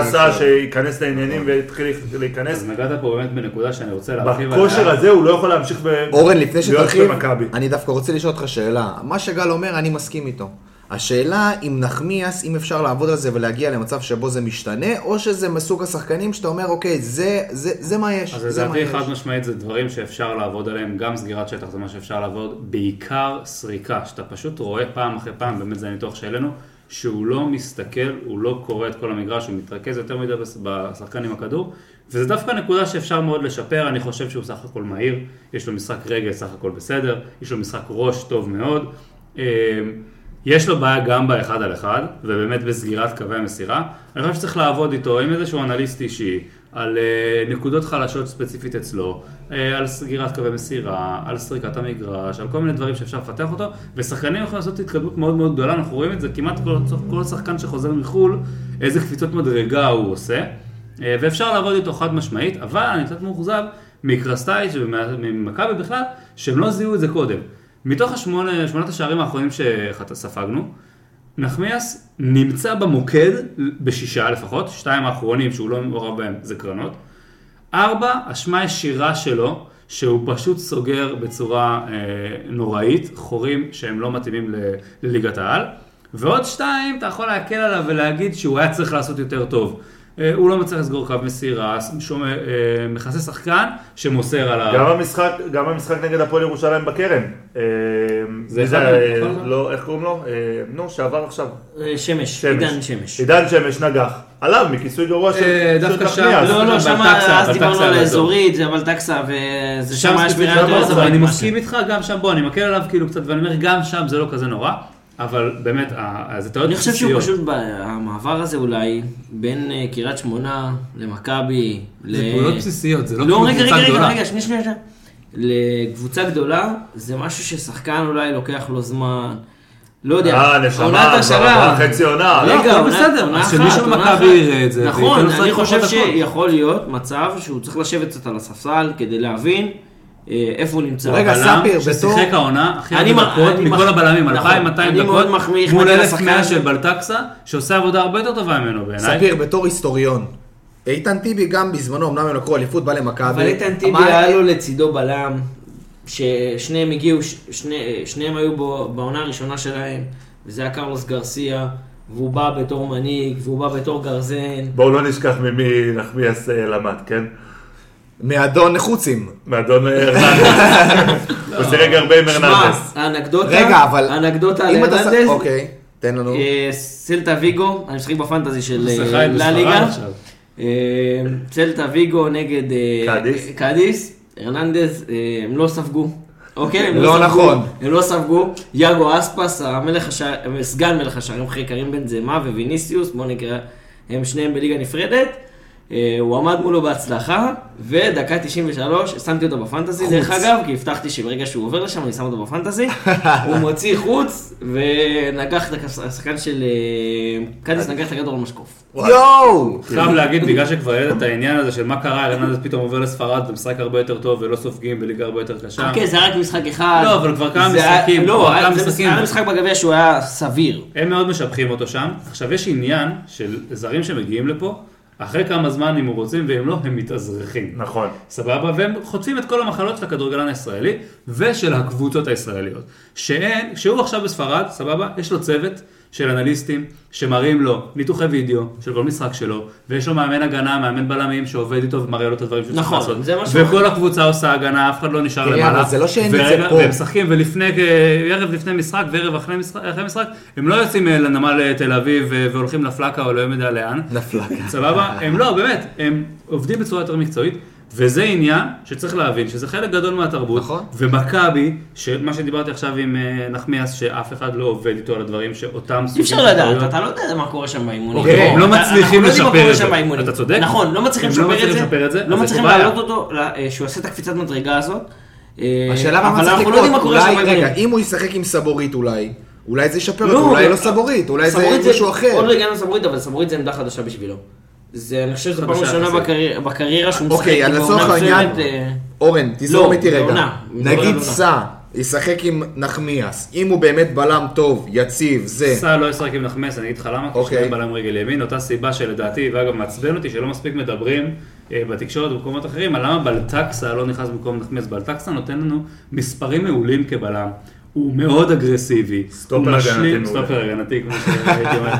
A: אפשר.
E: שייכנס לעניינים ויתחיל להיכנס.
F: אז נגעת פה באמת בנקודה שאני רוצה להרחיב עליה.
E: בכושר הזה הוא לא יכול להמשיך ב-
A: אורן, לפני שתרחיב. אני דווקא רוצה לשאול אותך שאלה. מה שגל אומר, אני מסכים איתו. השאלה אם נחמיאס, אם אפשר לעבוד על זה ולהגיע למצב שבו זה משתנה, או שזה מסוג השחקנים שאתה אומר, אוקיי, זה, זה, זה מה יש.
F: אז לדעתי. חד משמעית זה דברים שאפשר לעבוד עליהם, גם סגירת שטח זה מה שאפשר לעבוד, בעיקר סריקה, שאתה פשוט רואה פעם אחרי פעם, באמת זה הניתוח שהעלינו, שהוא לא מסתכל, הוא לא קורא את כל המגרש, הוא מתרכז יותר מדי בשחקן עם הכדור, וזה דווקא נקודה שאפשר מאוד לשפר, אני חושב שהוא סך הכל מהיר, יש לו משחק רגל סך הכל בסדר, יש לו משחק ראש טוב מאוד. יש לו בעיה גם באחד על אחד, ובאמת בסגירת קווי המסירה. אני חושב שצריך לעבוד איתו עם איזשהו אנליסט אישי, על אה, נקודות חלשות ספציפית אצלו, אה, על סגירת קווי מסירה, על סריקת המגרש, על כל מיני דברים שאפשר לפתח אותו, ושחקנים יכולים לעשות התקדמות מאוד מאוד גדולה, אנחנו רואים את זה כמעט כל, כל שחקן שחוזר מחו"ל, איזה קפיצות מדרגה הוא עושה, אה, ואפשר לעבוד איתו חד משמעית, אבל אני קצת מאוכזב מקרסטייץ' וממכבי בכלל, שהם לא זיהו את זה קודם. מתוך השמונה, שמונת השערים האחרונים שספגנו, נחמיאס נמצא במוקד בשישה לפחות, שתיים האחרונים שהוא לא מעורב בהם זה קרנות. ארבע, אשמה ישירה שלו, שהוא פשוט סוגר בצורה אה, נוראית, חורים שהם לא מתאימים לליגת העל. ועוד שתיים, אתה יכול להקל עליו ולהגיד שהוא היה צריך לעשות יותר טוב. אה, הוא לא מצליח לסגור קו מסירה, שומע, אה, מכסה שחקן שמוסר עליו.
E: גם המשחק, גם המשחק נגד הפועל ירושלים בקרן. אה,
F: זה אחד נכון?
E: לא, איך קוראים לו? נו, שעבר עכשיו.
D: שמש, עידן שמש.
E: עידן שמש נגח. עליו מכיסוי גרוע של
F: דווקא שם.
D: לא, לא, שם אז דיברנו על
F: באזור.
D: האזורית, זה אבל טקסה, וזה
F: שם
D: השמירה
F: לא
D: יותר
F: אבל
D: זווית.
F: אני מסכים איתך, גם שם, בוא, אני מקל עליו כאילו קצת, ואני אומר, גם שם זה לא כזה נורא, אבל באמת, זה טעויות
D: אני חושב שהוא
F: בסיסיות.
D: פשוט, המעבר הזה אולי, בין אה, קריית שמונה למכבי, ל...
F: זה פעולות בסיסיות, זה לא
D: לא,
F: כאילו
D: רגע,
F: קבוצה
D: רגע, רגע,
F: גדולה.
D: רגע, שנייה, שנייה. לקבוצה גדולה, זה משהו ששחקן אולי לוקח לו זמן. לא יודע,
E: אה, נשמה,
D: עונת
E: כבר חצי עונה.
F: לא,
D: רגע,
F: בסדר,
D: עונה
F: אז שמישהו
D: אחת, עונה
F: במכבי. יראה את זה,
D: נכון, אני חושב. שיכול להיות מצב שהוא צריך לשבת קצת על הספסל כדי להבין איפה הוא נמצא.
A: רגע, ספיר,
F: ששיחק
A: בתור-
F: העונה הכי
D: אני
F: הרבה דקות מכל הבלמים,
D: נכון.
F: 2,200
D: אני
F: דקות,
D: מאוד מחמיא
F: מול
D: לחלק
F: 1,100
D: לשחקן.
F: של בלטקסה, שעושה עבודה הרבה יותר טובה ממנו בעיניי.
A: ספיר, בתור היסטוריון. איתן טיבי גם בזמנו, אמנם הם לקחו אליפות, בא למכבי.
D: אבל איתן טיבי היה לו לצידו בלם, ששניהם הגיעו, שניהם היו בעונה הראשונה שלהם, וזה היה קרלוס גרסיה, והוא בא בתור מנהיג, והוא בא בתור גרזן.
E: בואו לא נשכח ממי נחמיאס אה, למד, כן?
A: מאדון נחוצים.
E: מאדון אה, הרננדס. הוא שיחק הרבה עם
D: שמע,
E: הרננדס.
D: האנקדוטה,
A: רגע, אבל...
D: האנקדוטה על הרננדס,
A: אוקיי, תן לנו.
D: אה, סלטה ויגו, אני משחק ב fantasy
F: של
D: אה, לליגה. אה, סלטה ויגו נגד אה,
E: קאדיס.
D: קאדיס, הרננדז, אה, הם לא ספגו. אוקיי, הם
A: לא
D: ספגו.
A: נכון.
D: הם לא ספגו. יאגו אספס, סגן מלך השערים אחרי קרים בנזמה וויניסיוס, בוא נקרא, הם שניהם בליגה נפרדת. אה, הוא עמד מולו בהצלחה, ודקה 93, שמתי אותו בפנטזי, דרך אגב, כי הבטחתי שברגע שהוא עובר לשם אני שם אותו בפנטזי. הוא מוציא חוץ, ונגח את השחקן של אה, קאדיס, נגח את הכדור על משקוף.
A: יואו!
F: חייב להגיד, בגלל שכבר העלית את העניין הזה של מה קרה, הרננדס פתאום עובר לספרד ומשחק הרבה יותר טוב ולא סופגים בליגה הרבה יותר קשה.
D: אוקיי, זה רק משחק אחד.
F: לא, אבל כבר כמה משחקים,
D: לא. היה משחק בגביע שהוא היה סביר.
F: הם מאוד משבחים אותו שם. עכשיו יש עניין של זרים שמגיעים לפה, אחרי כמה זמן אם רוצים ואם לא, הם מתאזרחים.
E: נכון.
F: סבבה? והם חוטפים את כל המחלות של הכדורגלן הישראלי ושל הקבוצות הישראליות. שאין, כשהוא עכשיו בספרד, סבבה? יש לו צוות של אנליסטים שמראים לו ניתוחי וידאו של כל משחק שלו, ויש לו מאמן הגנה, מאמן בלמים שעובד איתו ומראה לו את הדברים שהוא צריך
D: נכון,
F: לעשות.
D: זה משהו
F: וכל הקבוצה עושה הגנה, אף אחד לא נשאר
A: תראי,
F: למעלה.
A: אבל זה לא שאין את זה
F: ורגע-
A: פה.
F: והם משחקים, ולפני, ערב לפני משחק וערב אחרי משחק, אחרי משחק, הם לא יוצאים אה, לנמל אה, תל אביב אה, והולכים לפלקה או לא יודע לאן.
A: נפלה.
F: סבבה? הם לא, באמת, הם עובדים בצורה יותר מקצועית, וזה עניין שצריך להבין, שזה חלק גדול מהתרבות.
A: נכון.
F: ומכבי, מה שדיברתי עכשיו עם אה, נחמיאס, שאף אחד לא עובד איתו על הדברים שאותם
D: אי
F: סוגים
D: אפשר
F: של
D: לדעת. אתה לא יודע מה קורה שם באימונים.
F: אוקיי,
D: בוא,
F: הם לא מצליחים
D: לא
F: לשפר את זה. אתה צודק.
D: נכון, לא מצליחים
F: לא
D: לשפר את זה. לא מצליחים. להעלות אותו, אה, שהוא יעשה את הקפיצת מדרגה הזאת. אה,
A: השאלה מה צריך
D: לא מה
A: לקרות, אולי. רגע, אם הוא ישחק עם סבורית אולי, אולי זה ישפר
D: לא,
A: אותו, אולי לא סבורית, אולי זה
D: סבורית
A: מישהו אחר.
D: עוד לא הגענו לסבורית, אבל סבורית זה עמדה חדשה בשבילו. זה, אני חושב שזו פעם ראשונה
F: יחסית.
D: בקריירה- שהוא משחק.
A: אוקיי, אז לצורך העניין,
D: אה,
A: אורן, תזרום
D: לא,
A: איתי רגע. נגיד. סע ישחק עם נחמיאס. אם הוא באמת בלם טוב, יציב, זה...
F: סע לא ישחק עם נחמס, אני אגיד לך למה, כי
A: אוקיי.
F: שניהם בלם רגל ימין, אותה סיבה שלדעתי, ואגב מעצבן אותי, שלא מספיק מדברים אה, בתקשורת ובמקומות אחרים, על למה בלטקסה לא נכנס במקום נחמס. בלטקסה נותן לנו מספרים מעולים כבלם. הוא מאוד אגרסיבי.
E: סטופר הגנתי.
F: סטופר הגנתי, כמו שהייתי אומר.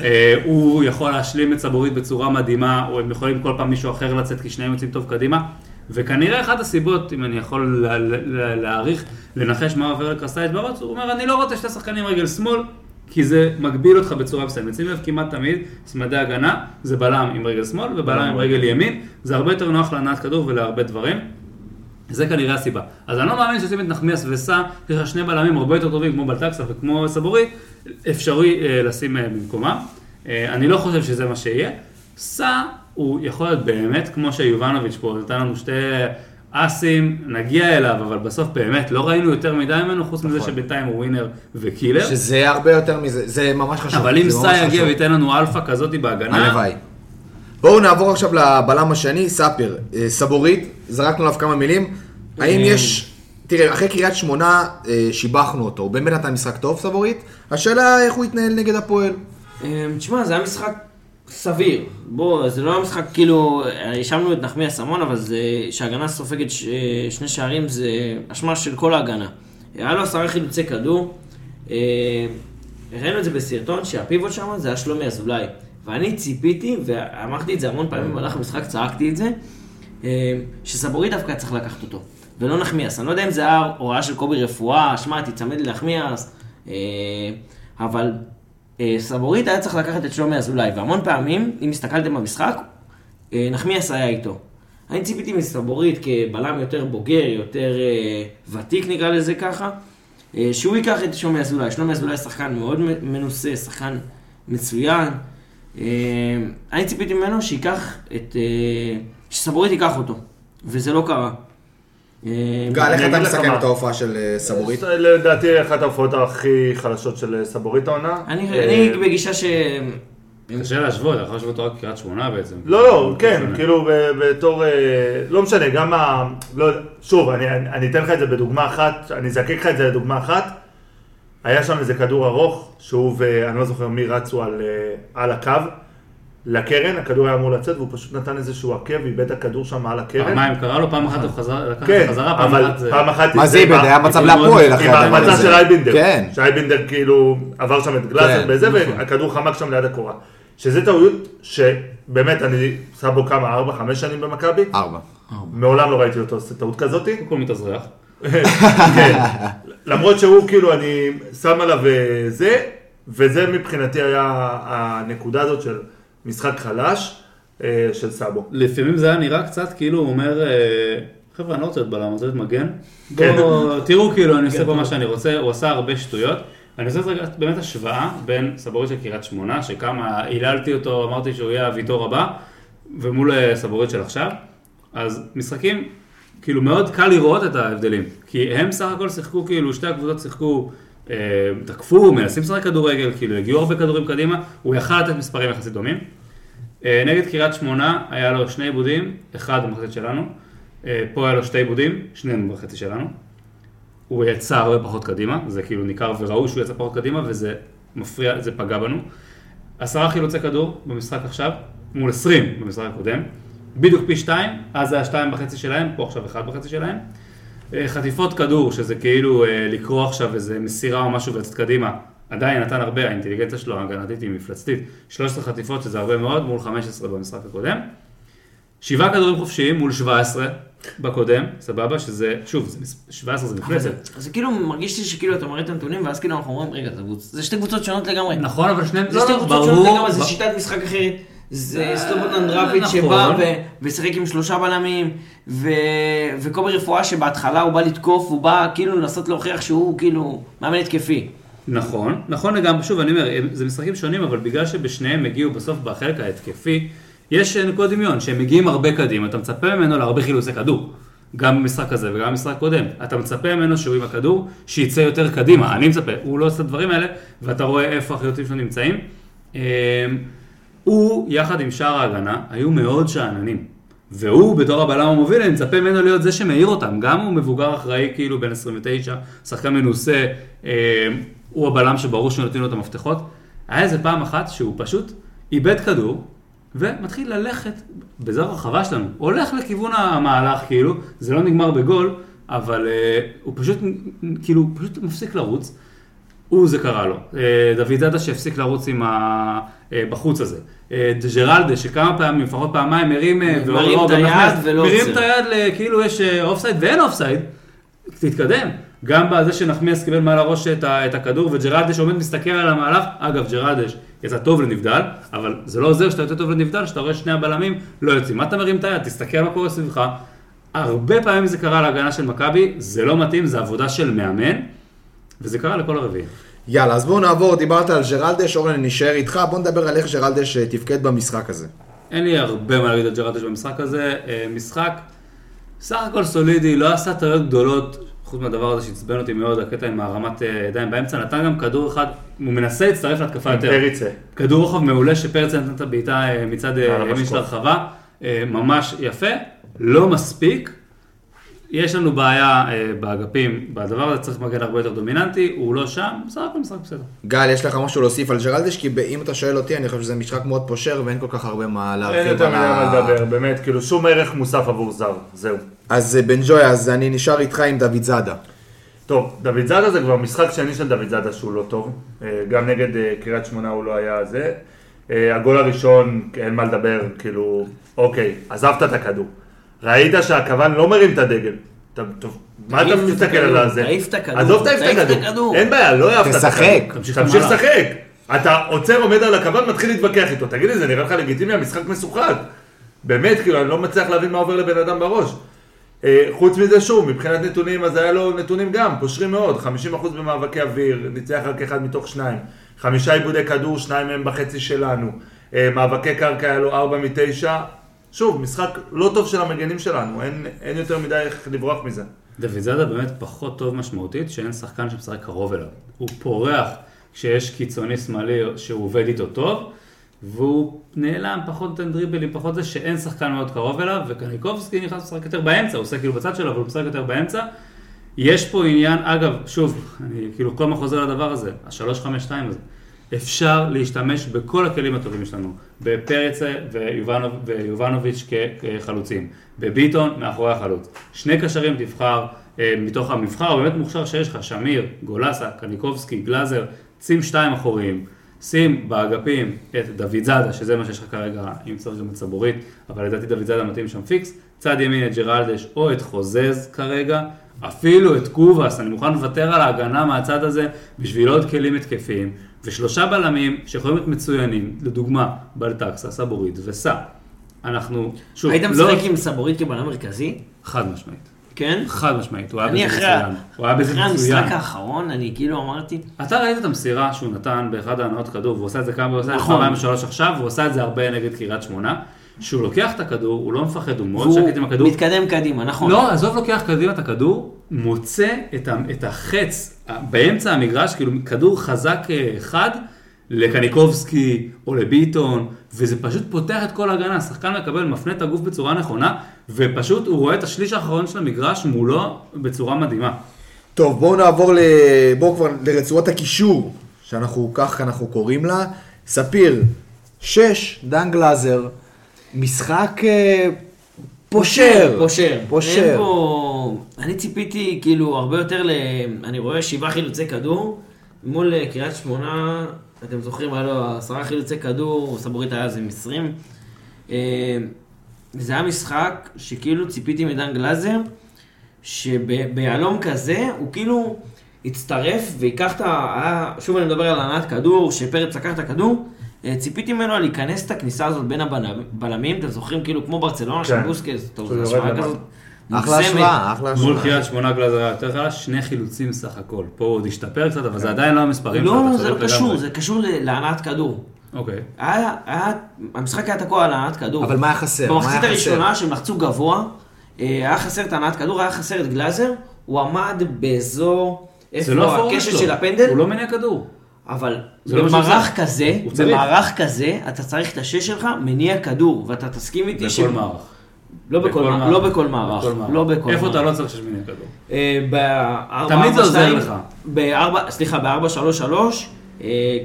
F: אה, הוא יכול להשלים את סבורית בצורה מדהימה, או הם יכולים כל פעם מישהו אחר לצאת, כי שניהם יוצאים טוב קדימה. וכנראה אחת הסיבות, אם אני יכול לה- לה- להעריך, לנחש מה עובר לקרסטייץ' בראש, הוא אומר, אני לא רוצה שתי שחקנים רגל שמאל, כי זה מגביל אותך בצורה מסוימת. שים לב, כמעט תמיד, צמדי הגנה, זה בלם עם רגל שמאל ובלם עם רגל ימין, זה הרבה יותר נוח להנעת כדור ולהרבה דברים. זה כנראה הסיבה. אז אני לא מאמין שעושים את נחמיאס וסע, יש לך שני בלמים הרבה יותר טובים כמו בלטקסה וכמו סבורית, אפשרי אה, לשים אה, במקומם. אה, אני לא חושב שזה מה שיהיה. סע הוא יכול להיות באמת כמו שיובנוביץ' פה, נתן לנו שתי אסים, נגיע אליו, אבל בסוף באמת לא ראינו יותר מדי ממנו, חוץ מזה שבינתיים הוא ווינר ו killer.
A: שזה הרבה יותר מזה, זה ממש חשוב.
F: אבל אם סע יגיע. וייתן לנו אלפא כזאת בהגנה,
A: הלוואי. בואו נעבור עכשיו לבלם השני, ספיר. אה, סבורית, זרקנו עליו כמה מילים. האם יש... תראה, אחרי קריית שמונה אה, שיבחנו אותו, הוא באמת נתן משחק טוב, סבורית. השאלה איך הוא יתנהל נגד הפועל.
D: אה, תשמע, זה היה משחק סביר. בוא, זה לא היה משחק כאילו, האשמנו את נחמיאס המון, אבל זה, שהגנה סופגת ש, שני שערים זה אשמה של כל ההגנה. היה לו עשרה חילוצי כדור, אה, ראינו את זה בסרטון, שהפיבוט שם זה היה שלומי אזולאי. ואני ציפיתי, ואמרתי את זה המון פעמים במהלך המשחק, צעקתי את זה, אה, שסבורית דווקא צריך לקחת אותו, ולא נחמיאס. אני לא יודע אם זה היה הוראה של קובי רפואה, שמע, תיצמד לנחמיאס, אה, אבל אה, סבורית היה צריך לקחת את שלומי אזולאי, והמון פעמים, אם הסתכלתם במשחק, נחמיאס היה איתו. אני ציפיתי מסבורית כבלם יותר בוגר, יותר ותיק נקרא לזה ככה, שהוא ייקח את שלומי אזולאי. שלומי אזולאי שחקן מאוד מנוסה, שחקן מצוין. אה, אני ציפיתי ממנו שייקח את... אה, שסבורית ייקח אותו, וזה לא קרה. אה,
A: גל, איך אתה מסכם. את ההופעה של סבורית?
E: לדעתי אחת ההופעות הכי חלשות של סבורית העונה.
D: אני אני בגישה ש...
F: קשה להשוות, אני יכול להשוות אותו רק קריית שמונה בעצם.
E: לא, לא, כן,
F: שונה.
E: כאילו בתור, לא משנה, גם ה... לא, שוב, אני, אני אני אתן לך את זה בדוגמה אחת, אני אזקק לך את זה לדוגמה אחת. היה שם איזה כדור ארוך, שהוא ואני לא זוכר מי רצו על, אה, על הקו, לקרן, הכדור היה אמור לצאת, והוא פשוט נתן איזשהו עקב, ואיבד את הכדור שם על הקרן.
F: פעמיים קרה לו, פעם אחת הוא חזר, לקח את
E: כן,
F: זה חזרה, פעם
E: אבל
F: אחת זה...
E: פעם אחת...
A: מה זה איבד? היה מצב
F: עם
A: להפועל אחרי
E: עם
A: הדבר
E: ההחמצה
A: הזה.
E: של אייבינדר.
A: כן.
E: שאייבינדר כאילו עבר שם את גלאזר
A: כן,
E: בזה,
F: נכון.
E: והכדור חמק שם ליד הקורה. שזה טעויות שבאמת אני שם בו כמה, ארבע, חמש שנים במכבי.
A: ארבע.
E: מעולם לא ראיתי אותו עושה טעות כזאתי.
F: קודם כל מתאזרח.
E: כן. למרות שהוא כאילו, אני שם עליו אה, זה, וזה מבחינתי היה הנקודה הזאת של משחק חלש אה, של סאבו.
F: לפעמים זה היה נראה קצת כאילו הוא אומר, אה, חבר'ה, אני לא רוצה להיות בלם, אני רוצה להיות מגן.
E: כן.
F: בואו, תראו כאילו, אני עושה פה מה שאני רוצה, הוא עשה הרבה שטויות. אני עושה רגע באמת השוואה בין סבורית של קריית שמונה, שכמה היללתי אותו, אמרתי שהוא יהיה הוויטור הבא, ומול סבורית של עכשיו. אז משחקים, כאילו מאוד קל לראות את ההבדלים. כי הם סך הכל שיחקו, כאילו שתי הקבוצות שיחקו, אה, תקפו, מנסים לשחק כדורגל, כאילו הגיעו הרבה כדורים קדימה, הוא יכל לתת מספרים יחסית דומים. אה, נגד קריית שמונה היה לו שני עיבודים, אחד במחצית שלנו. אה, פה היה לו שתי עיבודים, שניהם בחצי שלנו. הוא יצא הרבה פחות קדימה, זה כאילו ניכר וראו שהוא יצא פחות קדימה וזה מפריע, זה פגע בנו. עשרה חילוצי כדור במשחק עכשיו, מול עשרים במשחק הקודם. בדיוק פי שתיים, אז זה היה שתיים וחצי שלהם, פה עכשיו אחד וחצי שלהם. אה, חטיפות כדור, שזה כאילו אה, לקרוא עכשיו איזה מסירה או משהו ולצאת קדימה, עדיין נתן הרבה, האינטליגנציה שלו ההגנתית היא מפלצתית. 13 חטיפות, שזה הרבה מאוד, מול 15 במשחק הקודם. שבעה כדורים חופשיים מול 17 בקודם, סבבה? שזה, שוב, זה, מס- 17 זה מפלצת.
D: זה כאילו מרגיש לי שכאילו אתה מראה את הנתונים, ואז כאילו אנחנו אומרים, רגע, זה זה שתי קבוצות שונות לגמרי.
F: נכון, אבל שניהם,
D: זה שתי
F: לא, לא,
D: קבוצות שונות
F: ברור,
D: לגמרי, זה שיטת משחק אחרת. זה
F: אה,
D: דראפיץ'
F: נכון.
D: שבא ו- ושיחק עם שלושה בלמים, ו- וקובי רפואה שבהתחלה הוא בא לתקוף, הוא בא כאילו לנסות להוכיח שהוא כאילו מאמן התקפי.
F: נכון, נכון לגמרי, שוב, אני אומר, זה משחקים שונים, אבל בגלל שבשניהם הגיעו בסוף בחלק ההתקפי, יש נקודות דמיון, שהם מגיעים הרבה קדימה, אתה מצפה ממנו להרבה חילוצי כדור. גם במשחק הזה וגם במשחק קודם. אתה מצפה ממנו שהוא עם הכדור, שיצא יותר קדימה. אני מצפה, הוא לא עושה את הדברים האלה, ואתה רואה איפה החילוצים שלו נמצאים. הוא, יחד עם שאר ההגנה, היו מאוד שאננים. והוא בתור הבלם המוביל, אני מצפה ממנו להיות זה שמאיר אותם. גם הוא מבוגר אחראי, כאילו בן 29, שחקן מנוסה, אה, הוא הבלם שברור שנותנים לו את המפתחות. היה איזה פעם אחת שהוא פשוט איבד כדור, ומתחיל ללכת באזור הרחבה שלנו. הולך לכיוון המהלך, כאילו, זה לא נגמר בגול, אבל אה, הוא פשוט, כאילו, פשוט מפסיק לרוץ. הוא זה קרה לו. אה, דוד זאדה שהפסיק לרוץ עם ה... אה, בחוץ הזה. אה, ג'רלדש שכמה פעמים, לפחות פעמיים, מרים... אה,
D: מרים
F: ואור-
D: את היד ולא
F: מרים
D: עוצר.
F: את היד לכאילו יש אופסייד ואין אופסייד. תתקדם. גם בזה שנחמיאס קיבל מעל הראש את, ה, את הכדור וג'רלדש עומד מסתכל על המהלך, אגב ג'רלדש יצא טוב לנבדל, אבל זה לא עוזר שאתה יוצא טוב לנבדל, שאתה רואה שני הבלמים לא יוצאים. מה אתה מרים את היד? תסתכל מה קורה סביבך. הרבה פעמים זה קרה להגנה של מכבי, זה לא מתאים, זה עבודה של מאמן, וזה קרה לכל הרביעי.
A: יאללה, אז בואו נעבור, דיברת על ג'רלדש, אורן, אני אשאר איתך, בואו נדבר על איך ג'רלדש אה, תפקד במשחק הזה.
F: אין לי הרבה מה להגיד על ג'רלדש במשחק הזה. אה, משחק סך הכל סולידי, לא עשה טעויות גדולות, חוץ מהדבר הזה שעצבן אותי מאוד, הקטע עם הרמת אה, ידיים באמצע, נתן גם כדור אחד, הוא מנסה להצטרף להתקפה יותר.
E: פריצה.
F: כדור רוחב מעולה שפרץ נתן את הבעיטה מצד ימין. של הרחבה, ממש יפה, לא מספיק. יש לנו בעיה אה, באגפים, בדבר הזה צריך מגן הרבה יותר דומיננטי, הוא לא שם, בסך הכל משחק בסדר.
A: גל, יש לך משהו להוסיף על ג'רלדש? כי אם אתה שואל אותי, אני חושב שזה משחק מאוד פושר ואין כל כך הרבה מה
E: אין
A: להרחיב
E: יותר
A: על
E: מדי מה. לדבר, באמת, כאילו שום ערך מוסף עבור זר, זהו.
A: אז אה, בן ג'ויה, אז אני נשאר איתך עם דוד זאדה.
E: טוב, דוד זאדה זה כבר משחק שני של דוד זאדה שהוא לא טוב. אה, גם נגד אה, קריית שמונה הוא לא היה זה. הגול הראשון, אין מה לדבר, כאילו, אוקיי, עזבת את הכדור. ראית שהכוון לא מרים את הדגל. אתה- טוב, מה אתה מסתכל על זה?
D: תעיף את הכדור,
E: עזוב, תעיף את הכדור. אין בעיה, לא העפת את הכדור.
A: תשחק.
F: תמשיך.
E: לשחק. אתה עוצר, עומד על הכוון, מתחיל להתווכח איתו. תגיד לי, זה נראה לך לגיטימי? המשחק משוחק. באמת, כאילו, אני לא מצליח להבין מה עובר לבן אדם בראש. אה, חוץ מזה, שוב, מבחינת נתונים, אז היה לו נתונים גם, פושרים מאוד. 50% במאבקי אוויר, ניצח רק אחד מתוך שניים. חמישה עיבודי כדור, שניים מהם בחצי שלנו. אה, מאבקי קרקע היה לו 4 מ-9. שוב, משחק לא טוב של המגנים שלנו, אין, אין יותר מדי איך לברוח מזה.
F: דוד זאדה באמת פחות טוב משמעותית, שאין שחקן שמשחק קרוב אליו. הוא פורח כשיש קיצוני שמאלי שהוא עובד איתו טוב, והוא נעלם, פחות נותן דריבלים, פחות זה שאין שחקן מאוד קרוב אליו, וקניקובסקי נכנס לשחק יותר באמצע, הוא עושה כאילו בצד שלו, אבל הוא משחק יותר באמצע. יש פה עניין, אגב, שוב, אני כאילו כל הזמן חוזר לדבר הזה, ה-352 הזה. אפשר להשתמש בכל הכלים הטובים שלנו, בפרצה ויובנוב, ויובנוביץ' כחלוצים, בביטון מאחורי החלוץ. שני קשרים תבחר אה, מתוך המבחר הבאמת מוכשר שיש לך, שמיר, גולסה, קניקובסקי, גלאזר, שים שתיים אחוריים, שים באגפים את דוד זאדה, שזה מה שיש לך כרגע, אם צריך גם את סבורית, אבל לדעתי דוד זאדה מתאים שם פיקס, צד ימין את ג'רלדש או את חוזז כרגע, אפילו את קובאס, אני מוכן לוותר על ההגנה מהצד הזה בשביל עוד כלים התקפיים, ושלושה בלמים שיכולים להיות מצוינים, לדוגמה, בלטקסה, סבורית וסע. אנחנו, שוב,
D: היית
F: לא-
D: משחק עם סבורית כבלם מרכזי?
F: חד משמעית.
D: כן?
F: חד משמעית, הוא היה בזה
D: אחרי
F: מצוין. הוא היה בזה
D: אחרי
F: מצוין.
D: המשחק האחרון, אני כאילו אמרתי,
F: אתה ראית את המסירה שהוא נתן באחד ההנאות כדור, והוא עושה את זה כמה, הוא עושה את זה
D: נכון.
F: פעמיים ושלוש עכשיו, והוא עשה את זה הרבה נגד קריית שמונה. שהוא לוקח את הכדור, הוא לא מפחד, הוא מאוד שקט עם הכדור.
D: מתקדם קדימה, נכון.
F: לא, עזוב לוקח קדימה את הכדור, מוצא את, ה, את החץ באמצע המגרש, כאילו כדור חזק אה, חד לקניקובסקי או לביטון, וזה פשוט פותח את כל ההגנה, השחקן מקבל, מפנה את הגוף בצורה נכונה, ופשוט הוא רואה את השליש האחרון של המגרש מולו בצורה מדהימה.
A: טוב, בואו נעבור ל... בואו כבר לרצועת הקישור, שאנחנו, כך אנחנו קוראים לה. ספיר, שש, דן גלאזר, משחק אה, פושר.
D: פושר.
A: פושר.
D: אין פה... אני ציפיתי כאילו הרבה יותר ל... אני רואה שבעה חילוצי כדור, מול אה, קריית שמונה, אתם זוכרים, היה לו עשרה חילוצי כדור, סבורית היה אז עם עשרים. אה, זה היה משחק שכאילו ציפיתי מדן גלאזר, שביהלום כזה, הוא כאילו יצטרף ויקח את ה... שוב אני מדבר על הנעת כדור, שפרץ לקח את הכדור, ציפיתי ממנו להיכנס את הכניסה הזאת בין הבלמים, אתם זוכרים כאילו כמו ברצלונה של
E: כן.
D: בוסקס, טוב,
E: יורד
D: השוואה. כזאת.
A: אחלה. השוואה, אחלה
F: מול
A: השוואה.
F: קריית שמונה גלאזר היה יותר חלש, שני חילוצים סך הכל. פה הוא עוד השתפר קצת, אבל זה עדיין לא המספרים
D: לא, זה לא קשור. זה קשור להנעת כדור.
F: אוקיי.
D: המשחק היה תקוע על הנעת כדור.
A: אבל מה היה חסר?
D: במחצית? הראשונה שהם לחצו גבוה, אה, היה חסר את הנעת כדור, היה חסר את גלאזר, הוא עמד באזור,
F: זה לא
D: איפה הקשת. של הפנדל,
F: הוא לא מניע כדור.
D: אבל
F: לא
D: במערך. כזה. במערך כזה, אתה צריך את השש שלך, מניע כדור, ואתה תסכים איתי
F: בכל מערך.
D: לא בכל
F: בכל
D: מע-
F: מערך.
D: לא בכל מערך.
F: בכל מערך.
D: לא בכל
F: איפה אתה
D: מערך.
F: לא צריך ששמיני כדור?
D: אה,
F: תמיד זה עוזר
D: שתיים-
F: לך.
D: בארבע, סליחה, ב-4-3-3,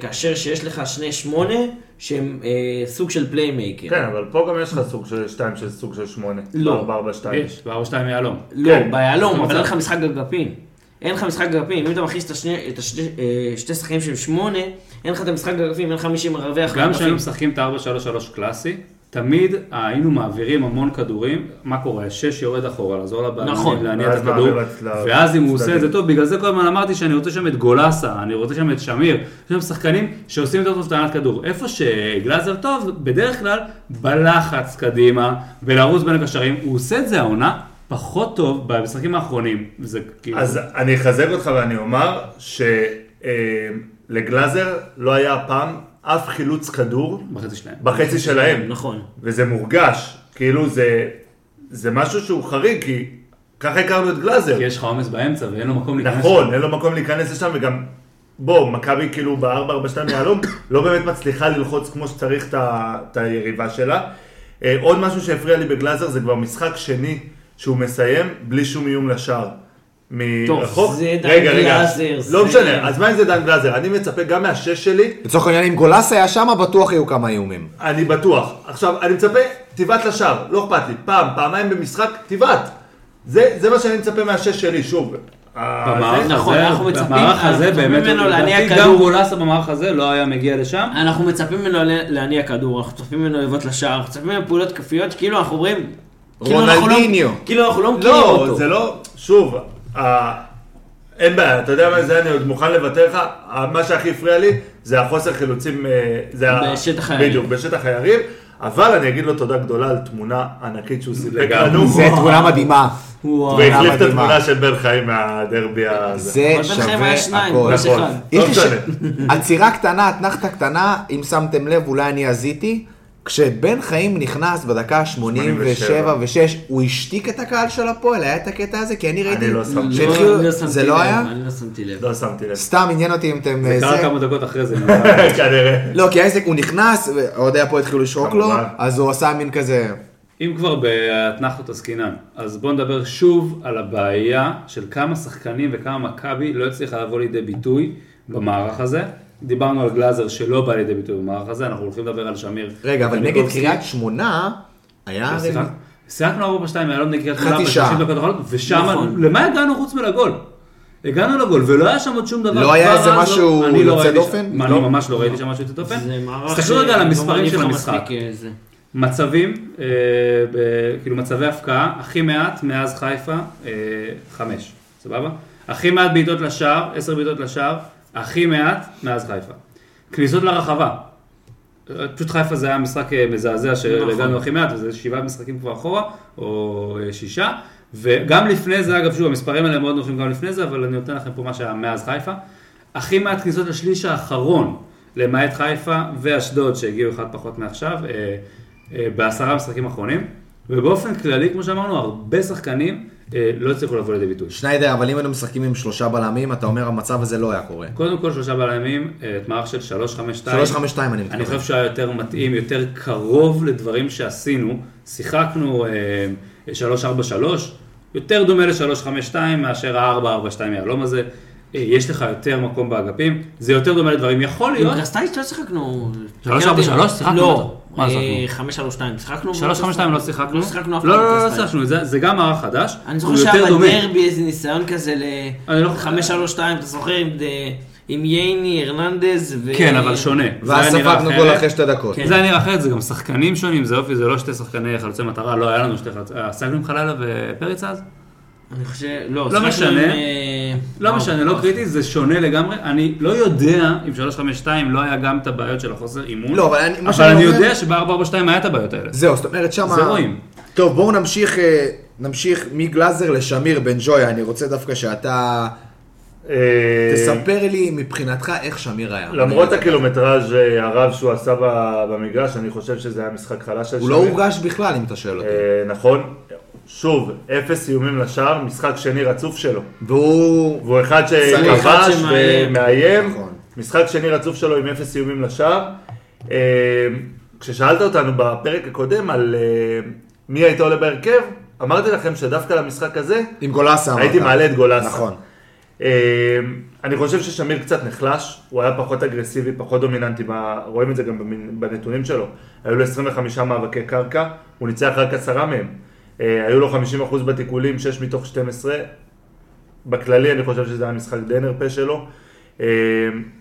D: כאשר שיש לך שני שמונה שהם אה, סוג של פליימייקר.
E: כן, אבל פה גם יש לך סוג של 2 של סוג של 8.
D: לא.
E: 4 4 2
F: יש, בארבע שתיים יהלום.
D: לא,
E: כן.
D: ביהלום, אבל אין לך משחק אגפים. אין לך משחק אגפים, אם אתה מכניס את השני- את השני- אה, שתי שחקנים שהם שמונה, אין לך את המשחק אגפים, אין לך מי שמרווח
F: גם כשהיינו. משחקים את ה-4-3-3 קלאסי, תמיד היינו מעבירים המון כדורים, מה קורה? שש יורד אחורה, לעזור לבעלים
D: נכון.
F: להניע
E: ואז
F: את הכדור,
E: לצ-
F: ואז אם הוא עושה את. זה טוב, בגלל זה כל הזמן אמרתי שאני רוצה שם את גולסה, אני רוצה שם את שמיר, יש שם שחקנים שעושים יותר טוב את הענת כדור. איפה שגלאזר טוב, בדרך כלל בלחץ קדימה, ולרוץ בין הקשרים, הוא עושה את זה העונה פחות טוב במשחקים האחרונים, זה כאילו...
E: אז אני אחזק אותך ואני אומר שלגלאזר לא היה פעם אף חילוץ כדור
F: בחצי שלהם.
E: בחצי שלהם.
D: נכון.
E: וזה מורגש, כאילו זה, זה משהו שהוא חריג, כי ככה הכרנו את גלאזר.
F: כי יש לך עומס באמצע ואין לו מקום להיכנס.
E: נכון, אין לו מקום להיכנס לשם, וגם, בוא, מכבי כאילו ב-442 יהלום, לא באמת מצליחה ללחוץ כמו שצריך את היריבה שלה. אה, עוד משהו שהפריע לי בגלאזר זה כבר משחק שני שהוא מסיים בלי שום איום לשער. מרחוק.
D: זה דן
E: רגע, רגע,
D: גלאזר,
E: לא
D: זה-
E: משנה, אז מה אם זה דן גלאזר? אני מצפה גם מהשש שלי,
A: לצורך העניין, אם גולס היה שם, בטוח היו כמה איומים.
E: אני בטוח. עכשיו, אני מצפה, תבעט לשער, לא אכפת לי. פעם, פעמיים במשחק, תבעט. זה, זה מה שאני מצפה מהשש שלי, שוב. ה-
F: במערך
E: זה-
D: נכון,
F: הזה,
D: אנחנו מצפים-
F: במערך
D: אנחנו
F: הזה
D: מצפים
F: באמת, לדעתי. גם גולסה במערך הזה לא היה מגיע לשם.
D: אנחנו מצפים ממנו ל- להניע כדור, אנחנו מצפים ממנו לבעוט לשער, אנחנו מצפים ממנו פעולות כפיות, כאילו אנחנו אומרים... כאילו לא-
A: רונלדיניו.
D: כאילו אנחנו לא מכירים
E: לא,
D: אותו.
E: זה לא, שוב, אין בעיה, אתה יודע מה זה, אני עוד מוכן לוותר לך, מה שהכי הפריע לי זה החוסר חילוצים, אה, זה ה-
D: בשטח היריב.
E: בדיוק, בשטח היריב, אבל אני אגיד לו תודה גדולה על תמונה ענקית שהוא סיפק. לנו,
A: זה תמונה מדהימה.
E: והחליף את. התמונה של בן חיים מהדרבי הזה.
A: זה שווה
D: שניים,
A: הכל.
D: כל
E: נכון, לא משנה.
A: עצירה קטנה, אתנחתה קטנה, אם שמתם לב, אולי אני הזיתי. כשבן חיים נכנס בדקה 87 ו-6, הוא השתיק את הקהל של הפועל, היה את הקטע הזה? כי אני ראיתי...
E: לא שמתי.
D: אני לא שמתי
A: זה לא
D: לב,
A: היה?
D: אני לא שמתי לב.
E: לא שמתי לב.
A: סתם עניין אותי אם אתם...
F: זה
A: אה,
F: קרה. כמה דקות אחרי זה.
E: כנראה.
A: לא, כי העסק, הוא נכנס, ואוהדי הפועל התחילו לשרוק לו. אז הוא עשה מין כזה...
F: אם כבר באתנחתות עסקינן, אז בואו נדבר שוב על הבעיה של כמה שחקנים וכמה מכבי לא הצליחה לבוא לידי ביטוי במערך הזה. דיברנו על גלאזר שלא בא לידי ביטוי במערך הזה, אנחנו הולכים לדבר על שמיר.
A: רגע, אבל נגד
F: וניקולסקי.
A: קריית שמונה, היה...
F: לא שיחקנו ארבע בשתיים מהיום נגד קריית
A: חצי
F: שמונה
A: שעה.
F: ב-30 דקות אחרונות, ושם,
D: נכון.
F: למה הגענו חוץ מלגול? הגענו לגול, ולא היה שם עוד שום דבר.
A: לא היה איזה
F: אז
A: משהו
F: אני לא
A: יוצא
F: ראיתי
A: דופן?
F: שם- אני
A: לא.
F: ממש לא ראיתי שם משהו יוצא דופן. תסתכלו רגע על המספרים של המשחק.
D: אה.
F: מצבים, אה, ב- כאילו מצבי הפקעה, הכי מעט מאז חיפה, אה, חמש, סבבה? הכי מעט בעיטות לשער, עשר בעיטות לשער, הכי מעט מאז חיפה. כניסות לרחבה. אה, פשוט חיפה זה היה משחק אה, מזעזע שהגענו הכי מעט, וזה שבעה משחקים כבר אחורה, או אה, שישה. וגם לפני זה, אגב, שוב, המספרים האלה מאוד נוחים גם לפני זה, אבל אני נותן לכם פה מה שהיה מאז חיפה. הכי מעט כניסות לשליש האחרון, למעט חיפה ואשדוד, שהגיעו אחד פחות מעכשיו, בעשרה משחקים אחרונים. ובאופן כללי, כמו שאמרנו, הרבה שחקנים לא הצליחו לבוא לידי ביטוי.
A: שניידר, אבל אם היינו משחקים עם שלושה בלמים, אתה אומר המצב הזה לא היה קורה.
F: קודם כל שלושה בלמים, אה, את מערך של 3-5-2.
A: 352 אני
F: אני
A: מתכוון.
F: חושב שהיה יותר מתאים, יותר קרוב לדברים שעשינו. שיחקנו אה, 3-4-3, יותר דומה ל-3-5-2 מאשר ה-4-4-2 יהלום הזה. אה, יש לך יותר מקום באגפים, זה יותר דומה לדברים. יכול
D: עם
F: להיות,
D: קרסטייץ' לא שיחקנו.
F: שלוש, ארבע, שלוש? שיחקנו
D: לא,
F: אותו. מה
D: אה,
F: שיחקנו?
D: חמש, שלוש, שתיים, שיחקנו.
F: 3-5-2 לא שיחקנו.
D: לא שיחקנו אף
F: לא,
D: פעם
F: לא, לא, לא. שיחקנו, זה זה גם מערך חדש.
D: אני זוכר שהיה. בדרבי איזה ניסיון כזה
F: אני לא-
D: ל-5-3-2, אתה זוכר עם עם ייני, הרננדז ו...
F: כן, אבל שונה. זה
A: ואז ספגנו
F: אחרת.
A: גול אחרי שתי דקות.
D: כן.
F: זה היה נראה אחרת, זה גם שחקנים שונים, זה יופי, זה לא שתי שחקני חלוצי מטרה, לא היה לנו שתי חלוצי... אה, עסקנו עם חלילה ופריץ אז?
D: אני חושב, לא,
F: לא משנה.
D: עם, אה,
F: לא משנה, לא. קריטי, זה שונה לגמרי. אני לא יודע אם 352 לא היה גם את הבעיות של החוסר אימון.
A: לא, אבל אני-
F: אבל אני
A: אומר-
F: יודע שב-442 היה את הבעיות האלה.
A: זהו, זאת אומרת שמה...
F: זה רואים.
A: טוב, בואו נמשיך, אה, נמשיך מגלאזר לשמיר בן ג'ויה. אני רוצה דווקא שאתה
E: אה,
A: תספר לי מבחינתך איך שמיר היה.
E: למרות הקילומטראז' הרב שהוא עשה במגרש, אני חושב שזה היה משחק חלש של
A: הוא לא
E: שמיר.
A: הורגש בכלל, אם אתה שואל אותי.
E: נכון. שוב, אפס איומים לשער, משחק שני רצוף שלו.
A: והוא...
E: והוא אחד שכבש. ומאיים.
A: נכון.
E: משחק שני רצוף שלו עם אפס איומים לשער. אה, כששאלת אותנו בפרק הקודם על אה, מי היית עולה בהרכב? אמרתי לכם שדווקא למשחק הזה,
A: עם גולסה אמרת.
E: הייתי מעלה את גולסה.
A: נכון.
E: אה, אני חושב ששמיר קצת נחלש, הוא היה פחות אגרסיבי, פחות דומיננטי, רואים את זה גם בנתונים שלו. היו לו 25 מאבקי קרקע, הוא ניצח רק עשרה מהם. אה, היו לו 50% בתיקולים, 6 מתוך 12. בכללי אני חושב שזה היה משחק די נרפה שלו. אה,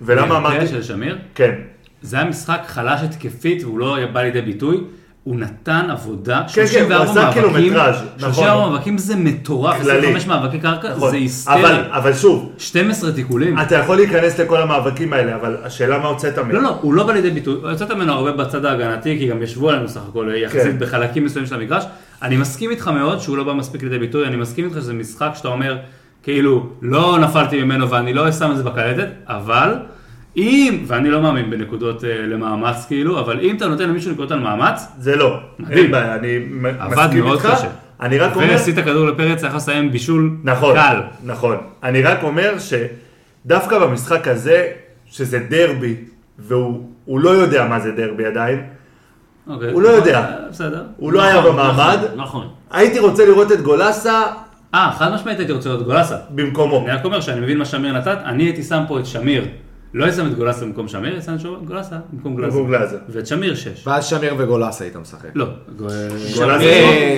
E: ולמה אמרתי...
F: של שמיר?
E: כן.
F: זה היה משחק חלש התקפית והוא לא בא לידי ביטוי. הוא נתן עבודה,
E: כן, הוא
F: 34
E: עשה
F: מאבקים,
E: קילומטראז', נכון.
F: 34 מאבקים זה מטורף,
E: כללי.
F: 25 מאבקי קרקע
E: נכון.
F: זה
E: אבל,
F: היסטרי,
E: אבל שוב,
F: 12 תיקולים.
E: אתה יכול להיכנס לכל המאבקים האלה, אבל השאלה מה הוצאת מהם.
F: לא, לא, הוא לא בא לידי ביטוי, הוצאת ממנו הרבה בצד ההגנתי, כי גם ישבו עלינו סך הכל יחסית
E: כן.
F: בחלקים מסוימים של המגרש. אני מסכים איתך מאוד שהוא לא בא מספיק לידי ביטוי, אני מסכים איתך שזה משחק שאתה אומר, כאילו, לא נפלתי ממנו ואני לא שם את זה בקלטת, אבל אם, ואני לא מאמין בנקודות אה, למאמץ כאילו, אבל אם אתה נותן למישהו נקודות על מאמץ,
E: זה לא,
F: מדהים.
E: אין בעיה, אני מסכים איתך.
F: קשה.
E: אני רק אומר,
F: ועשית כדור לפרץ, היה לסיים בישול
E: נכון,
F: קל.
E: נכון. אני רק אומר שדווקא במשחק הזה, שזה דרבי, והוא הוא לא יודע מה זה דרבי עדיין,
F: אוקיי.
E: הוא לא יודע.
F: בסדר.
E: הוא לא היה
D: נכון,
E: במעמד,
D: נכון, נכון.
E: הייתי רוצה לראות את גולסה
F: אה, חד משמעית הייתי רוצה לראות גולסה.
E: במקומו.
F: אני רק אומר שאני מבין מה שמיר נתת, אני הייתי שם פה את שמיר. לא הייתי שם את גולסה במקום שמיר, הייתי שם את גולסה במקום גולסה. ואת שמיר שש.
A: ואז שמיר וגולסה היית משחק.
F: לא.
E: גולסה.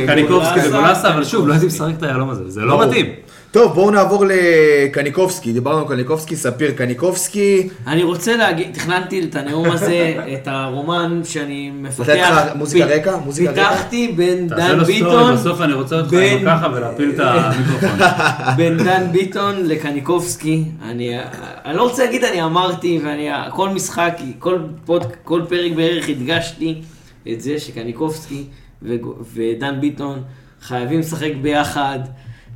F: קניקובסקי
D: גולסה,
F: וגולסה, אבל שוב, לא הייתי משחק את היהלום הזה, זה לא. מתאים.
A: טוב, בואו נעבור לקניקובסקי. דיברנו על קניקובסקי, ספיר קניקובסקי.
D: אני רוצה להגיד, תכננתי את הנאום הזה, את הרומן שאני מפתח.
A: לתת לך מוזיקה רקע? מוזיקה רקע?
D: פיתחתי בין דן ביטון,
F: בסוף אני רוצה אותך עם ככה ולהפיל את המיקרופון.
D: בין דן ביטון לקניקובסקי. אני אני לא רוצה להגיד אני אמרתי, ואני כל משחק, כל פוד, כל פרק בערך הדגשתי את זה שקניקובסקי ודן ביטון חייבים לשחק ביחד.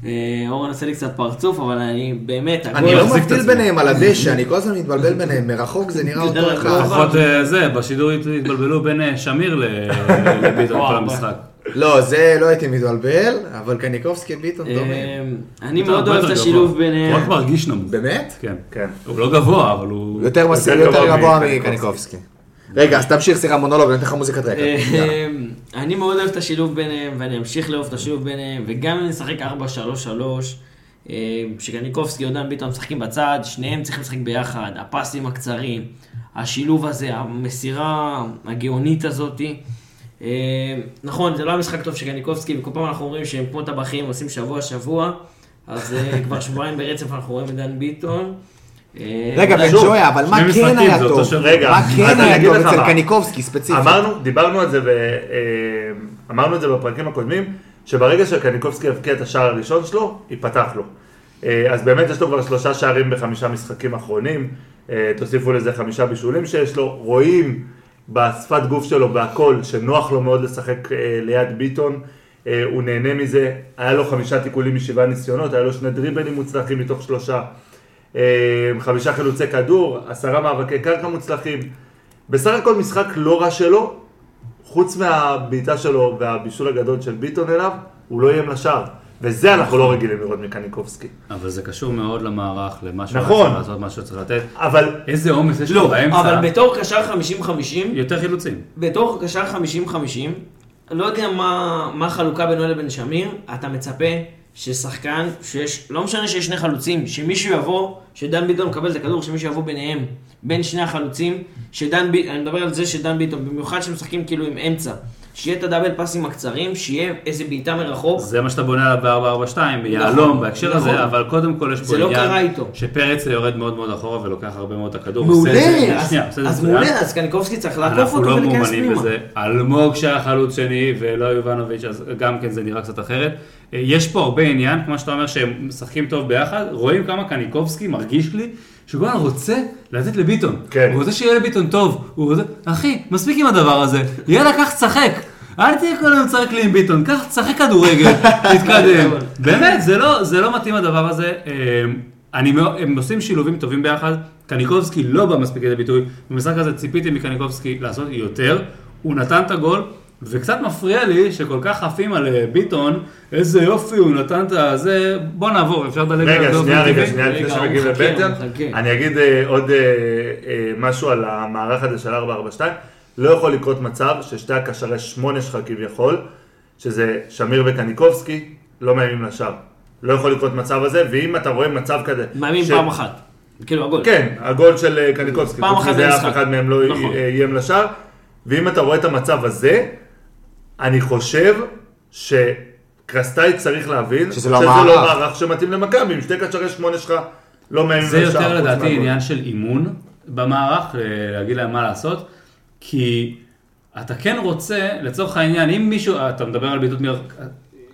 D: אה, אורן עושה לי קצת פרצוף, אבל אני באמת,
A: אני לא
F: את
A: מבדיל. ביניהם על הדשא, אני כל הזמן מתבלבל ביניהם. מרחוק זה נראה אותו אחד.
F: לפחות אה, זה, בשידור התבלבלו בין אה, שמיר לביטון כל המשחק.
A: לא, זה לא הייתי מתבלבל, אבל קניקובסקי ביטון דומה.
D: אני מאוד אוהב את השילוב. ביניהם.
F: הוא רק מרגיש נמוך.
A: באמת?
F: כן.
E: כן.
F: הוא לא גבוה, אבל הוא...
A: יותר
E: גבוה מקניקובסקי.
A: רגע, אז תמשיך, סליחה, מונולוג, אני אתן לך מוזיקת רקע.
D: אה,
A: יאללה.
D: אני מאוד אוהב את השילוב ביניהם, ואני אמשיך לאהוב את השילוב ביניהם, וגם אם נשחק 4-3-3, אה, שקניקובסקי או דן ביטון משחקים בצד, שניהם צריכים לשחק ביחד, הפסים הקצרים, השילוב הזה, המסירה הגאונית הזאתי. אה, נכון, זה לא היה משחק טוב של קניקובסקי, וכל פעם אנחנו אומרים שהם כמו טבחים, עושים שבוע-שבוע, אז אה, כבר שבועיים ברצף אנחנו רואים את דן ביטון. אה,
A: רגע, בן ג'ויה, אבל מה כן היה טוב?
E: רגע,
A: מה כן היה טוב אצל. קניקובסקי ספציפית?
E: אמרנו, דיברנו על זה ואמרנו את זה בפרקים הקודמים, שברגע שקניקובסקי יבקיע את השער הראשון שלו, ייפתח לו. אה, אז באמת יש לו כבר שלושה שערים בחמישה משחקים אחרונים, אה, תוסיפו לזה חמישה בישולים שיש לו, רואים בשפת גוף שלו והכל, שנוח לו מאוד לשחק אה, ליד ביטון, אה, הוא נהנה מזה, היה לו חמישה תיקולים משבעה ניסיונות, היה לו שני דריבלים מוצלחים מתוך שלושה, אה, חמישה חילוצי כדור, עשרה מאבקי קרקע מוצלחים, בסך הכל משחק לא רע שלו, חוץ מהבעיטה שלו והבישול הגדול של ביטון אליו, הוא לא איים לשער. וזה אנחנו לא רגילים לראות מקניקובסקי.
F: אבל זה קשור מאוד למערך, למה שהוא
E: נכון.
F: צריך לעשות, מה שהוא צריך לתת.
E: אבל
F: איזה עומס יש לו
D: לא,
F: באמצע.
D: אבל בתור קשר 50-50,
F: יותר חילוצים.
D: בתור קשר 50-50, לא יודע מה, מה החלוקה בינו לבין שמיר, אתה מצפה ששחקן, שיש, לא משנה שיש שני חלוצים, שמישהו יבוא, שדן ביטון מקבל את הכדור, שמישהו יבוא ביניהם, בין שני החלוצים, שדן ביטון, אני מדבר על זה שדן ביטון, במיוחד שמשחקים כאילו עם אמצע, שיהיה את הדאבל פסים הקצרים, שיהיה איזה בעיטה מרחוק,
F: זה מה שאתה בונה עליו ב-442, יהלום בהקשר
D: נכון.
F: הזה, אבל קודם כל יש פה
D: זה לא קרה איתו.
F: שפרץ יורד מאוד מאוד אחורה ולוקח הרבה מאוד את הכדור.
D: מעולה, אז,
F: שנייה,
D: אז. מעולה, אז קניקובסקי צריך לעקוף
F: אנחנו
D: אותו
F: לא
D: ולהיכנס
F: מאומנים
D: פנימה.
F: בזה. אלמוג שהיה חלוץ שני ולא יובנוביץ', אז גם כן זה נראה קצת אחרת. אה, יש פה הרבה עניין, כמו שאתה אומר שהם משחקים טוב ביחד, רואים כמה קניקובסקי מרגיש לי הזמן רוצה לתת לביטון.
E: כן.
F: הוא רוצה שיהיה לביטון טוב. הוא רוצה, אחי, מספיק עם הדבר הזה, יאללה, קח תשחק. אל תהיה כל היום צחק לי עם ביטון, קח, תשחק כדורגל, תתקדם. באמת, זה לא, זה לא מתאים הדבר הזה. אה, אני הם עושים שילובים טובים ביחד, קניקובסקי לא בא מספיק לידי ביטוי, במשחק הזה ציפיתי מקניקובסקי לעשות יותר, הוא נתן את הגול, וקצת מפריע לי שכל כך עפים על אה, ביטון, איזה יופי, הוא נתן את הזה, בוא נעבור, אפשר לדלג
E: רגע,
F: באופן
E: שנייה, רגע? שנייה, לפני
D: רגע, הוא
E: שמגיעים
D: מחכה,
E: לבטן. אני אגיד אה, עוד אה, משהו על המערך הזה של 442. לא יכול לקרות מצב ששתי הקשרי שמונה שלך כביכול, שזה שמיר וקניקובסקי, לא מאיימים לשער. לא יכול לקרות מצב הזה, ואם אתה רואה מצב כזה...
D: מאמין
E: ש-
D: פעם אחת. כאילו, הגול.
E: כן, הגול של קניקובסקי,
D: פעם אחת
E: אף
D: במשחק.
E: אחד מהם לא
D: נכון.
E: איים לשער. ואם אתה רואה את המצב הזה, אני חושב שקרסטאי צריך להבין
A: שזה לא
E: שזה
A: מערך.
E: לא מערך שמתאים למכבי, עם שתי קשרי שמונה שלך לא מאיימים
F: זה
E: לשער.
F: יותר
E: חוץ
F: לדעתי
E: מהגול.
F: עניין של אימון במערך, אה, להגיד להם מה לעשות, כי אתה כן רוצה, לצורך העניין, אם מישהו, אתה מדבר על בעיטות מרחק,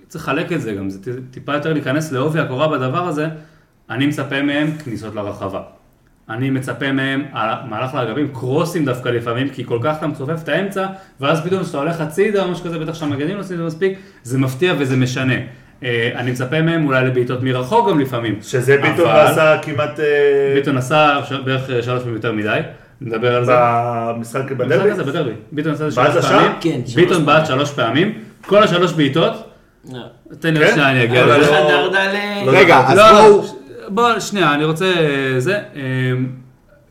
F: צריך לחלק את זה גם, זה טיפה יותר להיכנס לעובי הקורה בדבר הזה, אני מצפה מהם כניסות לרחבה. אני מצפה מהם, מהלך לאגבים, קרוסים דווקא לפעמים, כי כל כך אתה מצופף את האמצע, ואז פתאום כשאתה הולך הצידה או משהו כזה, בטח שהמגנים לא עושים את זה מספיק, זה מפתיע וזה משנה. אה, אני מצפה מהם אולי לבעיטות מרחוק גם לפעמים.
E: שזה ביטון
F: אבל-
E: עשה כמעט אה,
F: ביטון עשה ש- בערך אה, שלוש פעמים יותר מדי, נדבר על זה.
E: במשחק
F: במשחק
E: בדרבי.
F: הזה בדרבי. ביטון עשה את זה שלוש? פעמים,
D: כן, שלוש
F: ביטון. בעט שלוש פעמים, כל השלוש בעיטות,
D: לא.
F: תן לי
E: כן?
F: רק שנייה אני אגיע
E: אבל
F: לזה.
E: לא-. לא
A: רגע. אז
F: לא,
A: בואו...
F: לא, בוא, שנייה, אני רוצה, אה, זה, אה,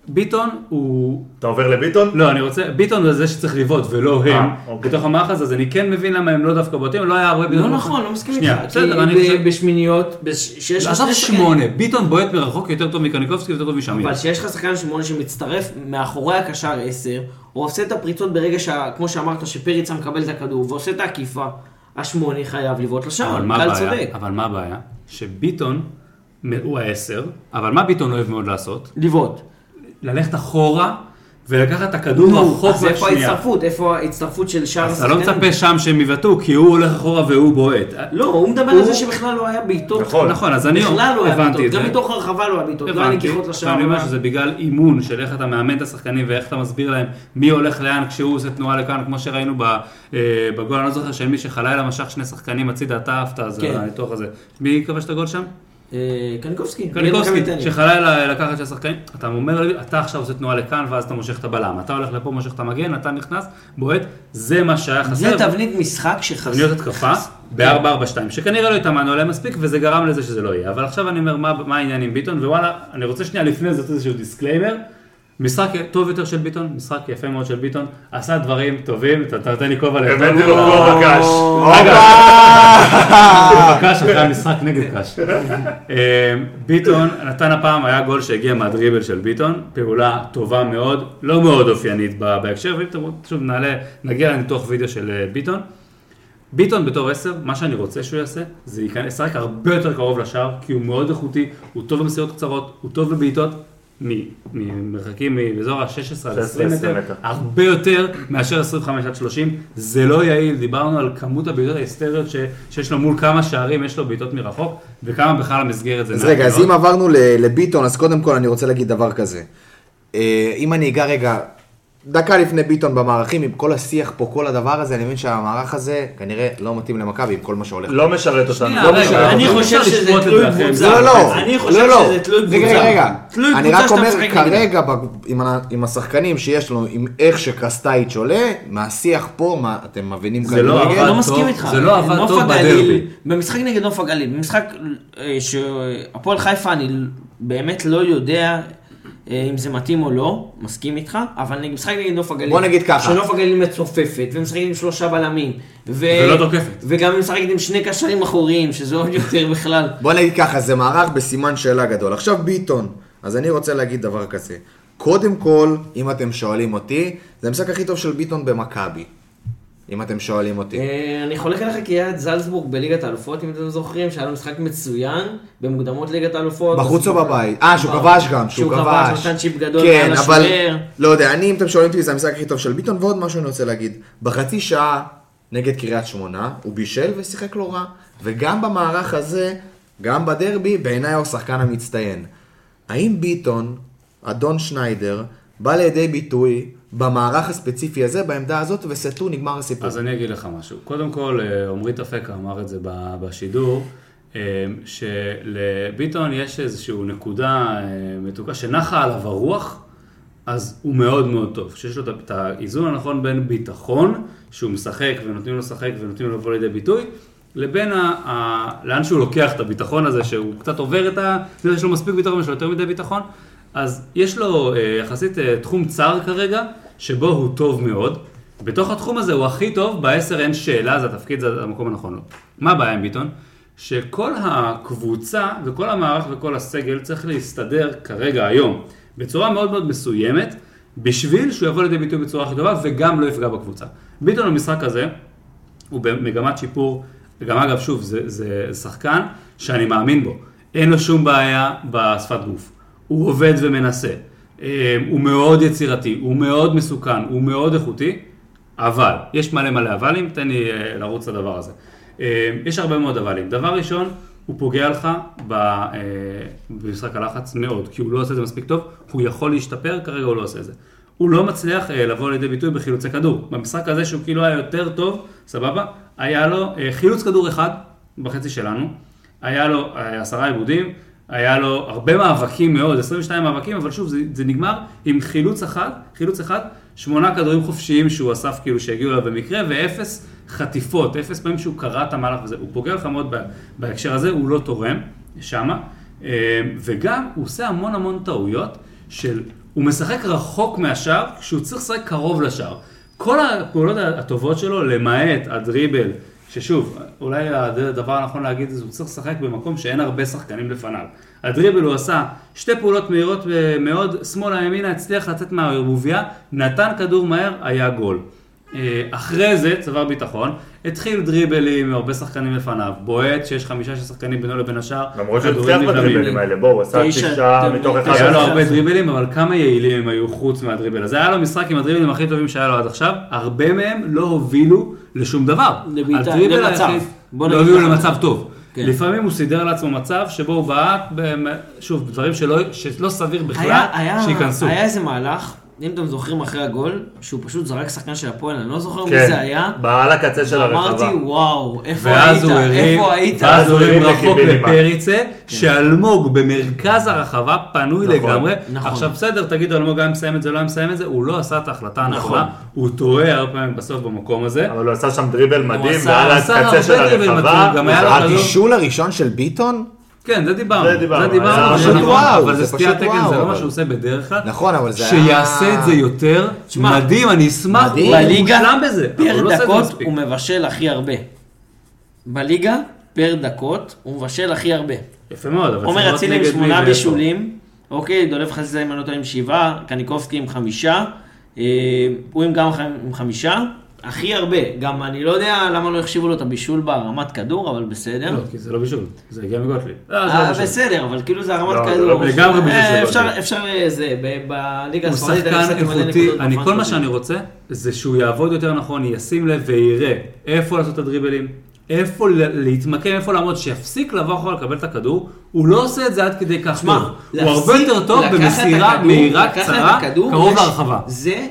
F: ביטון הוא,
E: אתה עובר לביטון?
F: לא, אני רוצה, ביטון זה זה שצריך לבעוט ולא הם,
E: אוקיי.
F: בתוך הזה, אז אני כן מבין למה הם לא דווקא בועטים, לא היה הרבה
D: לא
F: בעיטות.
D: נכון, לא מסכים
F: שנייה,
D: איתך.
F: בסדר, אני חושב-
D: בשמיניות, בש- שיש לך
F: עזוב שמונה, ביטון בועט מרחוק יותר טוב מקניקובסקי ויותר טוב משמיר.
D: אבל שיש לך שחקן שמונה שמצטרף מאחורי הקשר 10, הוא עושה את הפריצות ברגע, שה, כמו שאמרת, שפריצה מקבל את הכדור ועושה את העקיפה, השמונה חייב לבעוט לשער.
F: אבל מה הבעיה? שביטון הוא העשר, אבל מה ביטון אוהב מאוד לעשות?
D: לבעוט.
F: ללכת אחורה ולקחת את הכדור רחוק
D: אז איפה
F: בשנייה.
D: ההצטרפות? איפה ההצטרפות של שאר
F: אז אתה לא
D: השחקנים?
F: מצפה שם שהם יבעטו, כי הוא הולך אחורה והוא בועט.
D: לא, הוא מדבר על זה שבכלל לא היה בעיטות.
E: נכון.
F: נכון, אז אני
D: בכלל לא היה בעיטות. גם מתוך הרחבה לא היה בעיטות, לא היה נגיחות לשער.
F: ואני אומר
D: לא
F: שזה בגלל אימון של איך אתה מאמן את השחקנים ואיך אתה מסביר להם מי הולך לאן כשהוא עושה תנועה לכאן, כמו שראינו ב- אה, בגול, אני לא זוכר של מי שחלילה משך שני שחקנים הצידה, אתה אהבת, אז
D: כן.
F: הניתוח הזה. מי כבש את הגול שם?
D: אה, קניקובסקי.
F: קניקובסקי. שחלילה לקחת שני שחקנים, אתה אומר אתה עכשיו עושה תנועה לכאן ואז אתה מושך את הבלם, אתה הולך לפה, מושך את המגן, אתה נכנס, בועט, זה מה שהיה חסר.
D: זה תבנית משחק שחסר.
F: תבניות התקפה ב-442, שכנראה לא התאמנו עליהם מספיק, וזה גרם לזה שזה לא יהיה. אבל עכשיו אני אומר, מה, העניין עם ביטון, וואלה, אני רוצה שנייה לפני זה איזשהו disclaimer. משחק טוב יותר של ביטון, משחק יפה מאוד של ביטון, עשה דברים טובים, אתה נותן לי כובע ליותר.
E: הבאתי לו כובע קש.
F: קאש אחרי המשחק נגד קאש. אה, ביטון נתן הפעם, היה גול שהגיע מהדריבל של ביטון, פעולה טובה מאוד, לא מאוד אופיינית בהקשר, ואם אתם רוצים, שוב נעלה, נגיע לניתוח וידאו של אה, ביטון. ביטון בתור עשר, מה שאני רוצה שהוא יעשה, זה ישחק הרבה יותר קרוב לשער, כי הוא מאוד איכותי, הוא טוב במסירות קצרות, הוא טוב בבעיטות, ממרחקים מאזור ה-16 עד 20
E: 20
F: מטר. הרבה יותר מאשר 25 עד 30, זה לא יעיל, דיברנו על כמות הבעיטות ההיסטריות ש- שיש לו מול כמה שערים יש לו בעיטות מרחוק, וכמה בכלל המסגרת זה
A: אז
F: מעט
A: רגע, אז. אם עברנו ל- לביטון, אז קודם כל אני רוצה להגיד דבר כזה. אה, אם אני אגע רגע, דקה לפני ביטון במערכים, עם כל השיח פה, כל הדבר הזה, אני מבין שהמערך הזה כנראה לא מתאים למכבי עם כל מה שהולך.
E: לא משרת אותנו. לא
D: אני. חושב שזה תלוי קבוצה.
A: לא, לא,
D: אני חושב
A: לא, לא.
D: שזה תלוי קבוצה.
A: רגע, רגע.
D: תלוי
A: אני
D: קבוצה
A: רק
D: שאתה
A: אומר,
D: משחק נגדה.
A: כרגע, עם השחקנים שיש לנו, עם איך שקרסטייץ' עולה, מהשיח פה, מה, אתם מבינים
F: זה לא? עבד
D: לא מסכים
F: טוב,
D: איתך.
F: זה לא עבד טוב בדרבי.
D: במשחק נגד נוף הגליל, במשחק אה, שהפועל חיפה אני באמת לא יודע אם זה מתאים או לא, מסכים איתך, אבל נגד- משחק נגד נוף הגליל,
A: בוא נגיד ככה.
D: שנוף הגליל מצופפת, ומשחקת עם שלושה בלמים, ו...
F: ולא תוקפת.
D: וגם משחקת עם שני קשרים אחוריים, שזה עוד יותר בכלל.
A: בוא נגיד ככה, זה מערך בסימן שאלה גדול. עכשיו ביטון, אז אני רוצה להגיד דבר כזה. קודם כל, אם אתם שואלים אותי, זה המשחק הכי טוב של ביטון במכבי. אם אתם שואלים אותי.
D: אה, אני חולק עליך כי היה את זלצבורג בליגת האלופות, אם אתם זוכרים, שהיה לו משחק מצוין במוקדמות ליגת האלופות.
A: בחוץ או בבית? אה, שהוא כבש גם, שהוא
D: שהוא
A: כבש.
D: כבש, נתן צ'יפ גדול
A: כן, אבל. לא יודע, אני, אם אתם שואלים אותי, זה המשחק הכי טוב של ביטון, ועוד משהו אני רוצה להגיד. בחצי שעה נגד קריית שמונה, הוא בישל ושיחק לא רע. וגם במערך הזה, גם בדרבי, בעיניי הוא השחקן המצטיין. האם ביטון, אדון שניידר, בא לידי ביטוי במערך הספציפי הזה, בעמדה הזאת, וסטו, נגמר הסיפור.
F: אז אני אגיד לך משהו. קודם כל, אה, עמרי תפקה אמר את זה בשידור, אה, שלביטון יש איזושהי נקודה אה, מתוקה שנחה עליו הרוח, אז הוא מאוד מאוד טוב. שיש לו את האיזון הנכון בין ביטחון, שהוא משחק ונותנים לו לשחק ונותנים לו לבוא לידי ביטוי, לבין ה, ה, לאן שהוא לוקח את הביטחון הזה, שהוא קצת עובר את ה... יש לו מספיק ביטחון, יש לו יותר מדי ביטחון, אז יש לו אה, יחסית אה, תחום צר כרגע, שבו הוא טוב מאוד, בתוך התחום הזה הוא הכי טוב, בעשר אין שאלה, זה התפקיד, זה המקום הנכון לו. מה הבעיה עם ביטון? שכל הקבוצה וכל המערך וכל הסגל צריך להסתדר כרגע, היום, בצורה מאוד מאוד מסוימת, בשביל שהוא יבוא לידי ביטוי בצורה הכי טובה וגם לא יפגע בקבוצה. ביטון במשחק הזה, הוא במגמת שיפור, וגם אגב, שוב, זה, זה שחקן שאני מאמין בו. אין לו שום בעיה בשפת גוף. הוא עובד ומנסה. אה, הוא מאוד יצירתי, הוא מאוד מסוכן, הוא מאוד איכותי, אבל, יש מלא מלא אבלים, תן לי אה, לרוץ לדבר הזה. אה, יש הרבה מאוד אבלים. דבר ראשון, הוא פוגע לך אה, במשחק הלחץ מאוד, כי הוא לא עושה את זה מספיק טוב, הוא יכול להשתפר, כרגע הוא לא עושה את זה. הוא לא מצליח אה, לבוא לידי ביטוי בחילוצי כדור. במשחק הזה שהוא כאילו היה יותר טוב, סבבה, היה לו חילוץ כדור אחד בחצי שלנו, היה לו עשרה עיבודים, היה לו הרבה מאבקים מאוד, 22 מאבקים, אבל שוב, זה, זה נגמר עם חילוץ אחד, חילוץ אחד, שמונה כדורים חופשיים שהוא אסף כאילו שהגיעו אליו במקרה, ואפס חטיפות, אפס פעמים שהוא קרא את המהלך הזה. הוא פוגע לך מאוד בהקשר הזה, הוא לא תורם שמה, אה, וגם הוא עושה המון המון טעויות של, הוא משחק רחוק מהשער, כשהוא צריך לשחק קרוב לשער. כל הפעולות הטובות שלו, למעט הדריבל, ששוב, אולי הדבר הנכון להגיד זה, הוא צריך לשחק במקום שאין הרבה שחקנים לפניו. הדריבל הוא עשה שתי פעולות מהירות מאוד, שמאלה ימינה, הצליח לצאת מהערבוביה, נתן כדור מהר, היה גול. אה, אחרי זה, צבר ביטחון, התחיל דריבלים עם הרבה שחקנים לפניו, בועט שיש חמישה שחקנים בינו לבין השאר,
E: למרות שהוא הצליח. בדריבלים האלה, בואו, הוא עשה
D: תשע,
E: תשעה
D: תשע,
E: מתוך אחד.
F: היה לו הרבה דריבלים, אבל כמה יעילים הם היו חוץ מהדריבל הזה? היה לו משחק עם הדריבלים הכי טובים שהיה לו עד עכשיו, הרבה מהם לא הובילו לשום דבר. הדריבל
D: למצב.
F: היחיד- לא הובילו. למצב טוב.
D: כן.
F: לפעמים הוא סידר לעצמו מצב שבו הוא בעט, שוב, דברים שלא שלא סביר בכלל
D: היה, היה,
F: שייכנסו.
D: היה איזה מהלך, אם אתם זוכרים אחרי הגול, שהוא פשוט זרק שחקן של הפועל, אני לא זוכר מי
E: כן,
D: זה היה.
E: בעל הקצה של
D: אמרתי,
E: הרחבה.
D: וואו, איפה היית?
F: הרים,
D: איפה היית?
F: ואז הוא הרים רחוק. לפריצה, שאלמוג במרכז הרחבה פנוי
E: נכון,
F: לגמרי.
D: נכון.
F: עכשיו בסדר, תגידו אלמוג היה מסיים את זה, לא היה מסיים את זה, הוא לא עשה את ההחלטה
D: נכון.
F: הנכונה, הוא טועה הרבה פעמים בסוף במקום הזה.
E: אבל הוא עשה שם דריבל מדהים, בעל
F: עשה
E: הקצה
F: הרבה
E: של
F: דריבל
E: הרחבה.
F: מדהים, גם היה לו
E: הוא
F: כדור-
A: הבישול הראשון של ביטון?
F: כן, זה דיברנו,
E: זה דיברנו,
F: זה דיברנו,
E: זה פשוט
F: נכון,
A: וואו,
F: אבל
A: זה
F: סטיית תקן, זה לא מה שהוא עושה בדרך כלל.
A: נכון, אבל זה היה...
F: שיעשה את זה יותר,
D: תשמע,
F: מדהים, אני אשמח,
A: מדהים.
F: הוא
D: בליגה,
F: מושלם בזה,
D: פר
F: לא
D: דקות. הוא מבשל הכי הרבה. בליגה, פר דקות, הוא מבשל הכי הרבה.
F: יפה מאוד, אבל
D: עומר
F: לראות
D: אצילי עם שמונה. בישולים, אוקיי, דולב חזיזה אם אני לא טועה עם שבעה, קניקובסקי עם חמישה, אה, הוא עם גם עם חמישה, הכי הרבה, גם אני לא יודע למה לא החשיבו לו את הבישול בהרמת כדור, אבל בסדר.
F: לא, כי זה לא בישול, זה הגיע מגוטליב. אה, זה לא
D: אה,
F: בישול.
D: בסדר, אבל כאילו זה הרמת
E: לא, זה
D: כדור.
E: לא בישול.
F: לגמרי בישול
D: אה,
F: של
D: אפשר,
F: גוטליב.
D: אפשר זה, בליגה
F: הוא
D: הספרדית, אני
F: שחקן איכותי, אני, כל מה. שאני רוצה זה שהוא יעבוד יותר נכון, ישים לב ויראה איפה לעשות את הדריבלים, איפה להתמקם, איפה לעמוד, שיפסיק לבוא אחורה לקבל את הכדור, הוא לא עושה את זה עד כדי כך טוב, הוא הרבה יותר טוב במסירה מהירה קצרה, קרוב להרחבה.
D: זה,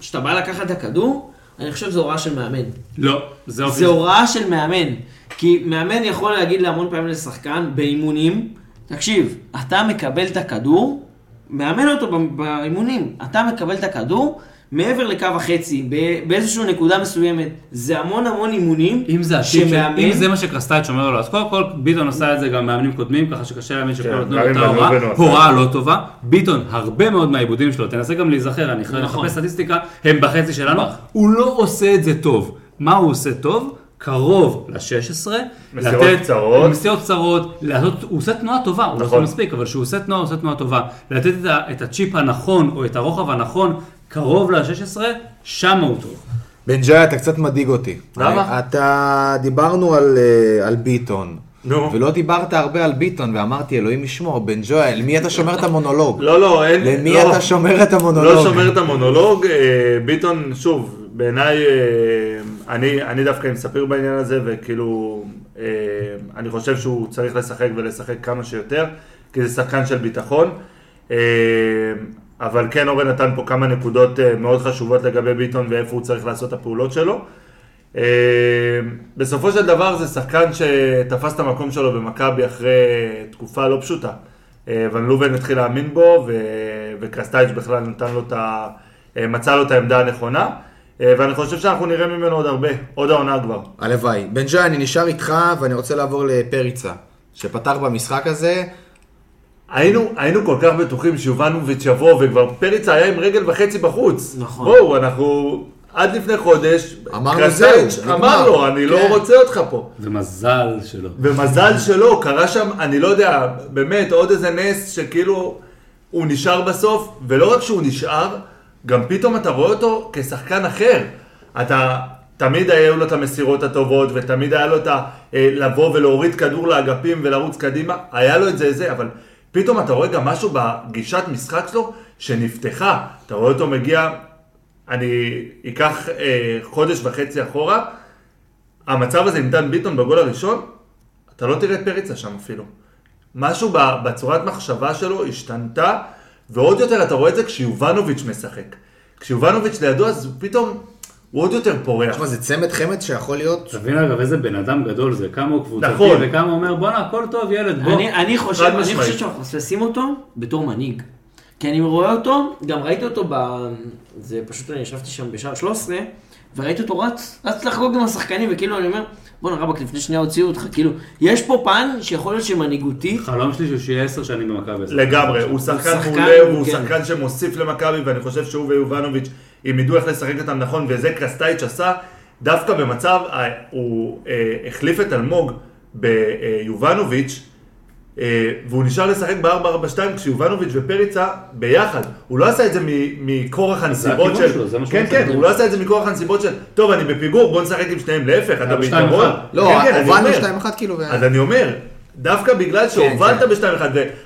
D: כשאתה בא לקחת את הכדור, אני חושב שזו הוראה של מאמן.
F: לא, זה אופי.
D: זה הוראה של מאמן. כי מאמן יכול להגיד להמון פעמים לשחקן באימונים, תקשיב, אתה מקבל את הכדור, מאמן אותו באימונים, אתה מקבל את הכדור מעבר לקו החצי, באיזושהי נקודה מסוימת. זה המון המון אימונים,
F: אם זה
D: שמאמן-
F: אם זה מה שקרסטייץ' אומר לו, אז קודם כל ביטון עשה את זה גם מאמנים קודמים, ככה שקשה להאמין שכל
E: כן,
F: נתנו לו
E: עם
F: אותה הוראה,
E: הוא
F: הוראה לא טובה. ביטון, הרבה מאוד מהעיבודים שלו, תנסה גם להיזכר, אני
D: נכון.
F: אחפש סטטיסטיקה, הם בחצי שלנו, הוא לא עושה את זה טוב. מה הוא עושה טוב? קרוב ל-16,
E: מסירות קצרות.
F: מסירות קצרות, לעשות, הוא עושה תנועה טובה, הוא לא עושה
E: נכון.
F: מספיק, אבל כשהוא עושה תנועה, הוא עושה תנועה טובה. לתת את, ה, את הצ'יפ הנכון, או את הרוחב הנכון, קרוב ל-16, שם הוא טוב.
A: בן ג'אי, אתה קצת מדאיג אותי.
E: למה?
A: אתה, דיברנו על, אה, על ביטון.
E: נו.
A: ולא דיברת הרבה על ביטון, ואמרתי, אלוהים ישמור, בן ג'ואל, למי אתה שומר את המונולוג?
E: לא, לא, אין...
A: למי
E: לא.
A: אתה שומר את המונולוג?
E: לא שומר את המונולוג, אה, ביטון, שוב, בעיניי, אה, אני, אני דווקא עם ספיר בעניין הזה, וכאילו, אני חושב שהוא צריך לשחק ולשחק כמה שיותר, כי זה שחקן של ביטחון. אבל כן, אורן נתן פה כמה נקודות אה, מאוד חשובות לגבי ביטון ואיפה הוא צריך לעשות את הפעולות שלו. אה, בסופו של דבר זה שחקן שתפס את המקום שלו במכבי אחרי תקופה לא פשוטה. אה, ון לובן התחיל להאמין בו, ו- וקרסטייץ' בכלל נתן לו את ה... מצא לו את העמדה הנכונה, ואני חושב שאנחנו נראה ממנו עוד הרבה, עוד העונה כבר.
A: הלוואי. בן ג'אי, אני נשאר איתך, ואני רוצה לעבור לפריצה, שפתח במשחק הזה.
E: היינו, היינו כל כך בטוחים שיובנוביץ' יבוא, וכבר פריצה היה עם רגל וחצי בחוץ.
D: נכון.
E: בואו, אנחנו... עד לפני חודש,
A: אמרנו, זהו,
E: אמר. לו, אני לא
A: כן.
E: רוצה אותך פה.
F: ומזל שלא.
E: ומזל שלא, קרה שם, אני לא יודע, באמת, עוד איזה נס שכאילו הוא נשאר בסוף, ולא רק שהוא נשאר, גם פתאום אתה רואה אותו כשחקן אחר. אתה, תמיד היו לו את המסירות הטובות, ותמיד היה לו את ה... אה, לבוא ולהוריד כדור לאגפים ולרוץ קדימה, היה לו את זה, זה, אבל פתאום אתה רואה גם משהו בגישת משחק שלו שנפתחה. אתה רואה אותו מגיע, אני אקח אה, חודש וחצי אחורה, המצב הזה דן ביטון בגול הראשון, אתה לא תראה את פריצה שם אפילו. משהו בצורת מחשבה שלו השתנתה, ועוד יותר אתה רואה את זה כשיובנוביץ' משחק. כשיובנוביץ' לידו, אז פתאום הוא עוד יותר פורח.
A: תשמע, זה צמד חמד שיכול להיות...
F: תבין אגב איזה בן אדם גדול זה, כמה הוא קבוצתי,
E: נכון.
F: וכמה הוא אומר בואנה הכל טוב ילד בוא.
D: אני, אני, חושב, אני. חושב שאנחנו מפספסים אותו בתור מנהיג. כי אני רואה אותו, גם ראיתי אותו ב... זה פשוט, אני ישבתי שם בשער 13, וראיתי אותו רץ, רץ לחגוג עם השחקנים, וכאילו אני אומר, בואנה רבאק, לפני שנייה הוציאו אותך, כאילו, יש פה פן שיכול להיות שמנהיגותי,
F: חלום שלי שהוא שיהיה עשר שנים במכבי.
E: לגמרי, הוא שחקן
D: שחקן,
E: מעולה, והוא
D: כן.
E: שחקן שמוסיף למכבי, ואני חושב שהוא ויובנוביץ', אם ידעו איך לשחק אותם נכון, וזה קרסטייץ' עשה, דווקא במצב, אה, הוא אה, החליף את אלמוג ביובנוביץ', אה, והוא נשאר לשחק ב-4-4-2 כשיובנוביץ' ופריצה ביחד. הוא לא עשה את זה מ- מכורח הנסיבות
F: הכיוון
E: של...
F: שלו, זה מה שהוא
E: כן. כן, הוא לא עשה את זה מכורח הנסיבות של, טוב, אני בפיגור, בוא נשחק עם שניהם, להפך, אתה ביתרון.
A: לא,
E: כן, כן,
A: הובלנו
E: אומר.
A: 2-1 כאילו. ו-
E: אז אני אומר, דווקא בגלל שהובלת
A: כן.
E: ב-2-1